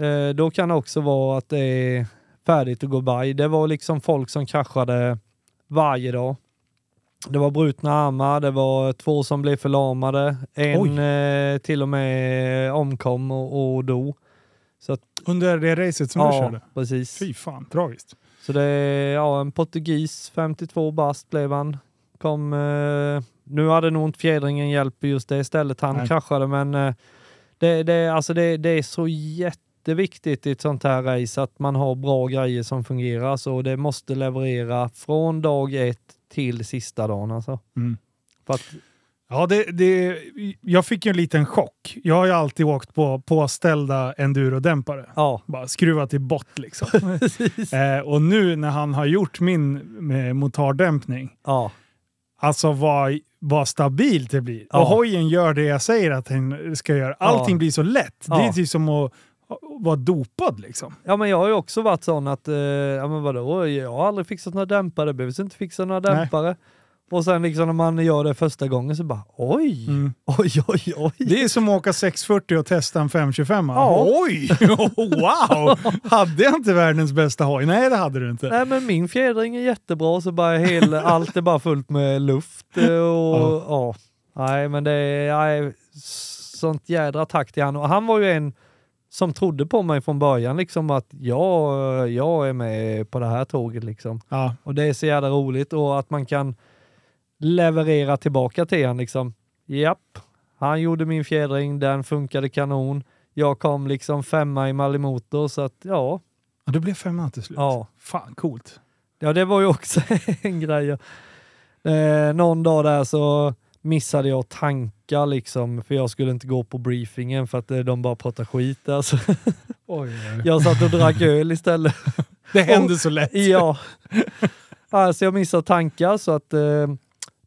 [SPEAKER 2] eh, då kan det också vara att det är färdigt att gå by. Det var liksom folk som kraschade varje dag. Det var brutna armar, det var två som blev förlamade, en eh, till och med omkom och, och dog. Så att,
[SPEAKER 1] Under det racet som du
[SPEAKER 2] ja,
[SPEAKER 1] körde?
[SPEAKER 2] precis.
[SPEAKER 1] Fy fan, tragiskt.
[SPEAKER 2] Så det är ja, en portugis, 52 bast blev han. Kom, eh, nu hade nog inte fjädringen hjälpt på just det stället han
[SPEAKER 1] Nej.
[SPEAKER 2] kraschade, men eh, det, det, alltså det, det är så jätteviktigt i ett sånt här race att man har bra grejer som fungerar. Så det måste leverera från dag ett till sista dagen. Alltså.
[SPEAKER 1] Mm.
[SPEAKER 2] Att,
[SPEAKER 1] Ja, det, det, jag fick ju en liten chock. Jag har ju alltid åkt på påställda endurodämpare.
[SPEAKER 2] ja,
[SPEAKER 1] Bara skruvat i bort liksom. eh, och nu när han har gjort min med motardämpning,
[SPEAKER 2] Ja,
[SPEAKER 1] Alltså vad, vad stabilt det blir.
[SPEAKER 2] Ja.
[SPEAKER 1] Och hojen gör det jag säger att den ska göra. Allting
[SPEAKER 2] Ja.
[SPEAKER 1] blir så lätt. Det är
[SPEAKER 2] Ja.
[SPEAKER 1] typ som att vara dopad liksom.
[SPEAKER 2] Ja men jag har ju också varit sån att, eh, ja men vadå, jag har aldrig fixat några dämpare, behövs inte fixa några
[SPEAKER 1] Nej.
[SPEAKER 2] Och sen liksom när man gör det första gången så bara oj,
[SPEAKER 1] Mm.
[SPEAKER 2] oj, oj, oj.
[SPEAKER 1] Det är som att åka 640 och testa en 525.
[SPEAKER 2] Ja.
[SPEAKER 1] Oj! wow! Hade jag inte världens bästa hoj? Nej, det hade du inte.
[SPEAKER 2] Nej men min fjädring är jättebra så bara hel, allt är bara fullt med luft eh, och ja. Nej men det är nej, sånt jädra tack till han. Och han var ju en som trodde på mig från början liksom att jag, jag är med på det här tåget liksom.
[SPEAKER 1] Ja.
[SPEAKER 2] Och det är så jävla roligt och att man kan leverera tillbaka till han liksom. Japp, han gjorde min fjädring, den funkade kanon. Jag kom liksom femma i Malimotor så att ja,
[SPEAKER 1] ja, du blev femma till slut.
[SPEAKER 2] ja.
[SPEAKER 1] Fan, coolt.
[SPEAKER 2] Ja, det var ju också en grej. Eh, någon dag där så missade jag att tanka liksom, för jag skulle inte gå på briefingen för att eh, de bara pratar skit. Alltså.
[SPEAKER 1] Oj,
[SPEAKER 2] Jag satt och drack öl istället.
[SPEAKER 1] Det hände så lätt.
[SPEAKER 2] Ja. Alltså jag missade tanka så att eh,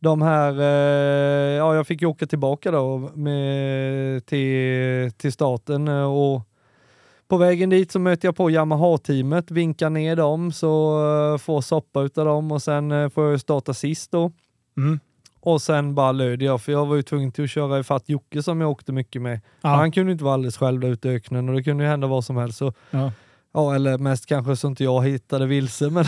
[SPEAKER 2] de här, eh, ja jag fick ju åka tillbaka då med, till, till staten eh, och på vägen dit så möter jag på Yamaha-teamet, vinkar ner dem så eh, får soppa utav dem och sen eh, får jag starta sist då.
[SPEAKER 1] Mm.
[SPEAKER 2] Och sen bara löd jag för jag var ju tvungen till att köra ifatt Jocke som jag åkte mycket med.
[SPEAKER 1] Ja.
[SPEAKER 2] Han kunde inte vara alldeles själv där ute i öknen och det kunde ju hända vad som helst. Så,
[SPEAKER 1] Ja,
[SPEAKER 2] ja, eller mest kanske så inte jag hittade vilse men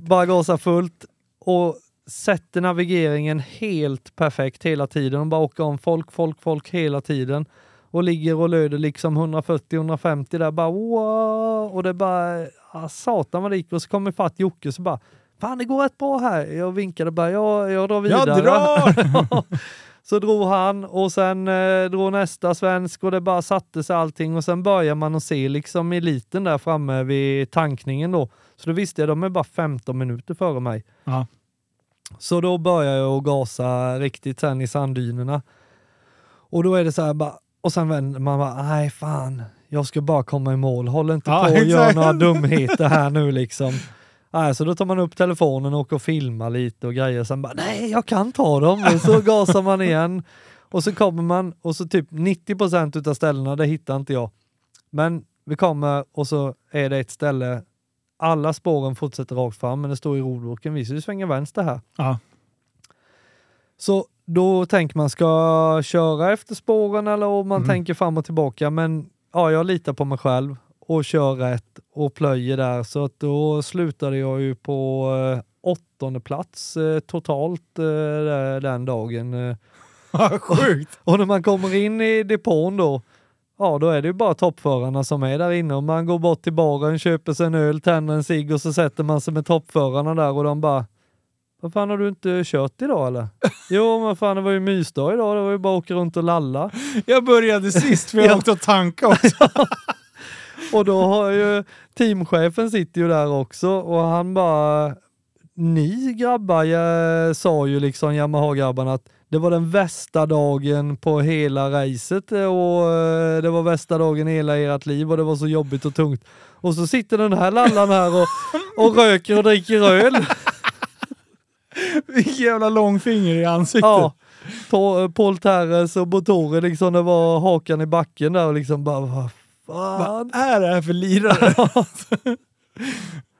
[SPEAKER 2] bara gasa fullt och sätter navigeringen helt perfekt hela tiden och bara åker om folk, folk, folk hela tiden och ligger och löder liksom 140-150 där bara wow! och det bara ah, satan vad det gick och så kommer fatt Jocke så bara fan det går rätt bra här. Jag vinkade bara ja, jag drar vidare.
[SPEAKER 1] Jag drar!
[SPEAKER 2] så drog han och sen eh, drog nästa svensk och det bara satte sig allting och sen börjar man att se liksom eliten där framme vid tankningen då. Så då visste jag de är bara 15 minuter före mig.
[SPEAKER 1] Ja.
[SPEAKER 2] Så då börjar jag att gasa riktigt sen i sanddynerna. Och då är det så här bara, och sen vänder man bara, nej fan, jag ska bara komma i mål, håll inte
[SPEAKER 1] Ja,
[SPEAKER 2] på och gör några dumheter här nu liksom. Nej, så då tar man upp telefonen och åker och filmar lite och grejer. Sen bara, nej jag kan ta dem. Och så gasar man igen. Och så kommer man och så typ 90% utav ställena, det hittar inte jag. Men vi kommer och så är det ett ställe, alla spåren fortsätter rakt fram, men det står i rodboken, vi ska ju svänga vänster här.
[SPEAKER 1] Ja.
[SPEAKER 2] Så då tänker man, ska köra efter spåren eller om man
[SPEAKER 1] Mm.
[SPEAKER 2] tänker fram och tillbaka. Men ja, jag litar på mig själv och kör rätt och plöjer där. Så att då slutade jag ju på eh, åttonde plats eh, totalt eh, den dagen. Eh.
[SPEAKER 1] Sjukt!
[SPEAKER 2] Och när man kommer in i depån då, ja då är det ju bara toppförarna som är där inne. Och man går bort till baren, köper sig en öl, tänder en cigg och så sätter man sig med toppförarna där och de bara vad fan har du inte kört idag eller? jo men fan det var ju mysdag idag, det var ju bara att åka runt och lalla.
[SPEAKER 1] Jag började sist för jag
[SPEAKER 2] Ja.
[SPEAKER 1] åkte och tankade också.
[SPEAKER 2] Och då har ju teamchefen sitter ju där också och han bara ni grabbar jag sa ju liksom Yamaha-grabbarna att det var den värsta dagen på hela racet och eh, det var värsta dagen i hela ert liv och det var så jobbigt och tungt. Och så sitter den här lallan här och, och röker och dricker öl.
[SPEAKER 1] Vilket jävla långfinger i ansiktet.
[SPEAKER 2] Ja. På, Paul Terres och Botore liksom, det var hakan i backen där och liksom bara vad fan.
[SPEAKER 1] Vad är det här för lirare?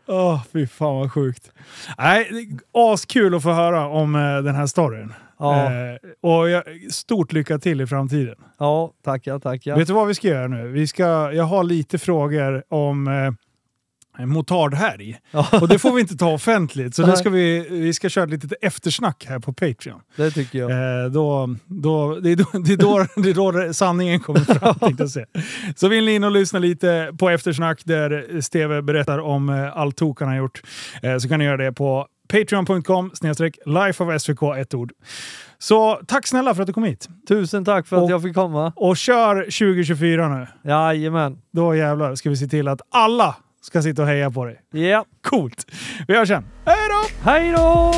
[SPEAKER 1] Åh, fy fan vad sjukt. Nej, askul att få höra om eh, den här storyn.
[SPEAKER 2] Ja,
[SPEAKER 1] Eh, och jag, stort lycka till i framtiden.
[SPEAKER 2] ja tackar, tackar.
[SPEAKER 1] Vet du vad vi ska göra nu? Vi ska, jag har lite frågor om eh, motardhärj.
[SPEAKER 2] Ja,
[SPEAKER 1] Och det får vi inte ta offentligt, så det ska vi, vi ska köra lite eftersnack här på Patreon.
[SPEAKER 2] det tycker jag.
[SPEAKER 1] Eh, då, då, det, är då, det, är då, det är då sanningen kommer fram. jag säga. Så vill ni in och lyssna lite på eftersnack där Steve berättar om eh, allt tok han har gjort eh, så kan ni göra det på patreon.com snedstreck lifeofsvk ett ord. Så tack snälla för att du kom hit.
[SPEAKER 2] Tusen tack för att
[SPEAKER 1] Och-
[SPEAKER 2] jag fick komma.
[SPEAKER 1] Och kör 2024 nu.
[SPEAKER 2] Jajamän.
[SPEAKER 1] Då jävlar ska vi se till att alla ska sitta och heja på dig.
[SPEAKER 2] Ja,
[SPEAKER 1] Coolt! Vi hörs sen. Hej då!
[SPEAKER 2] hej då!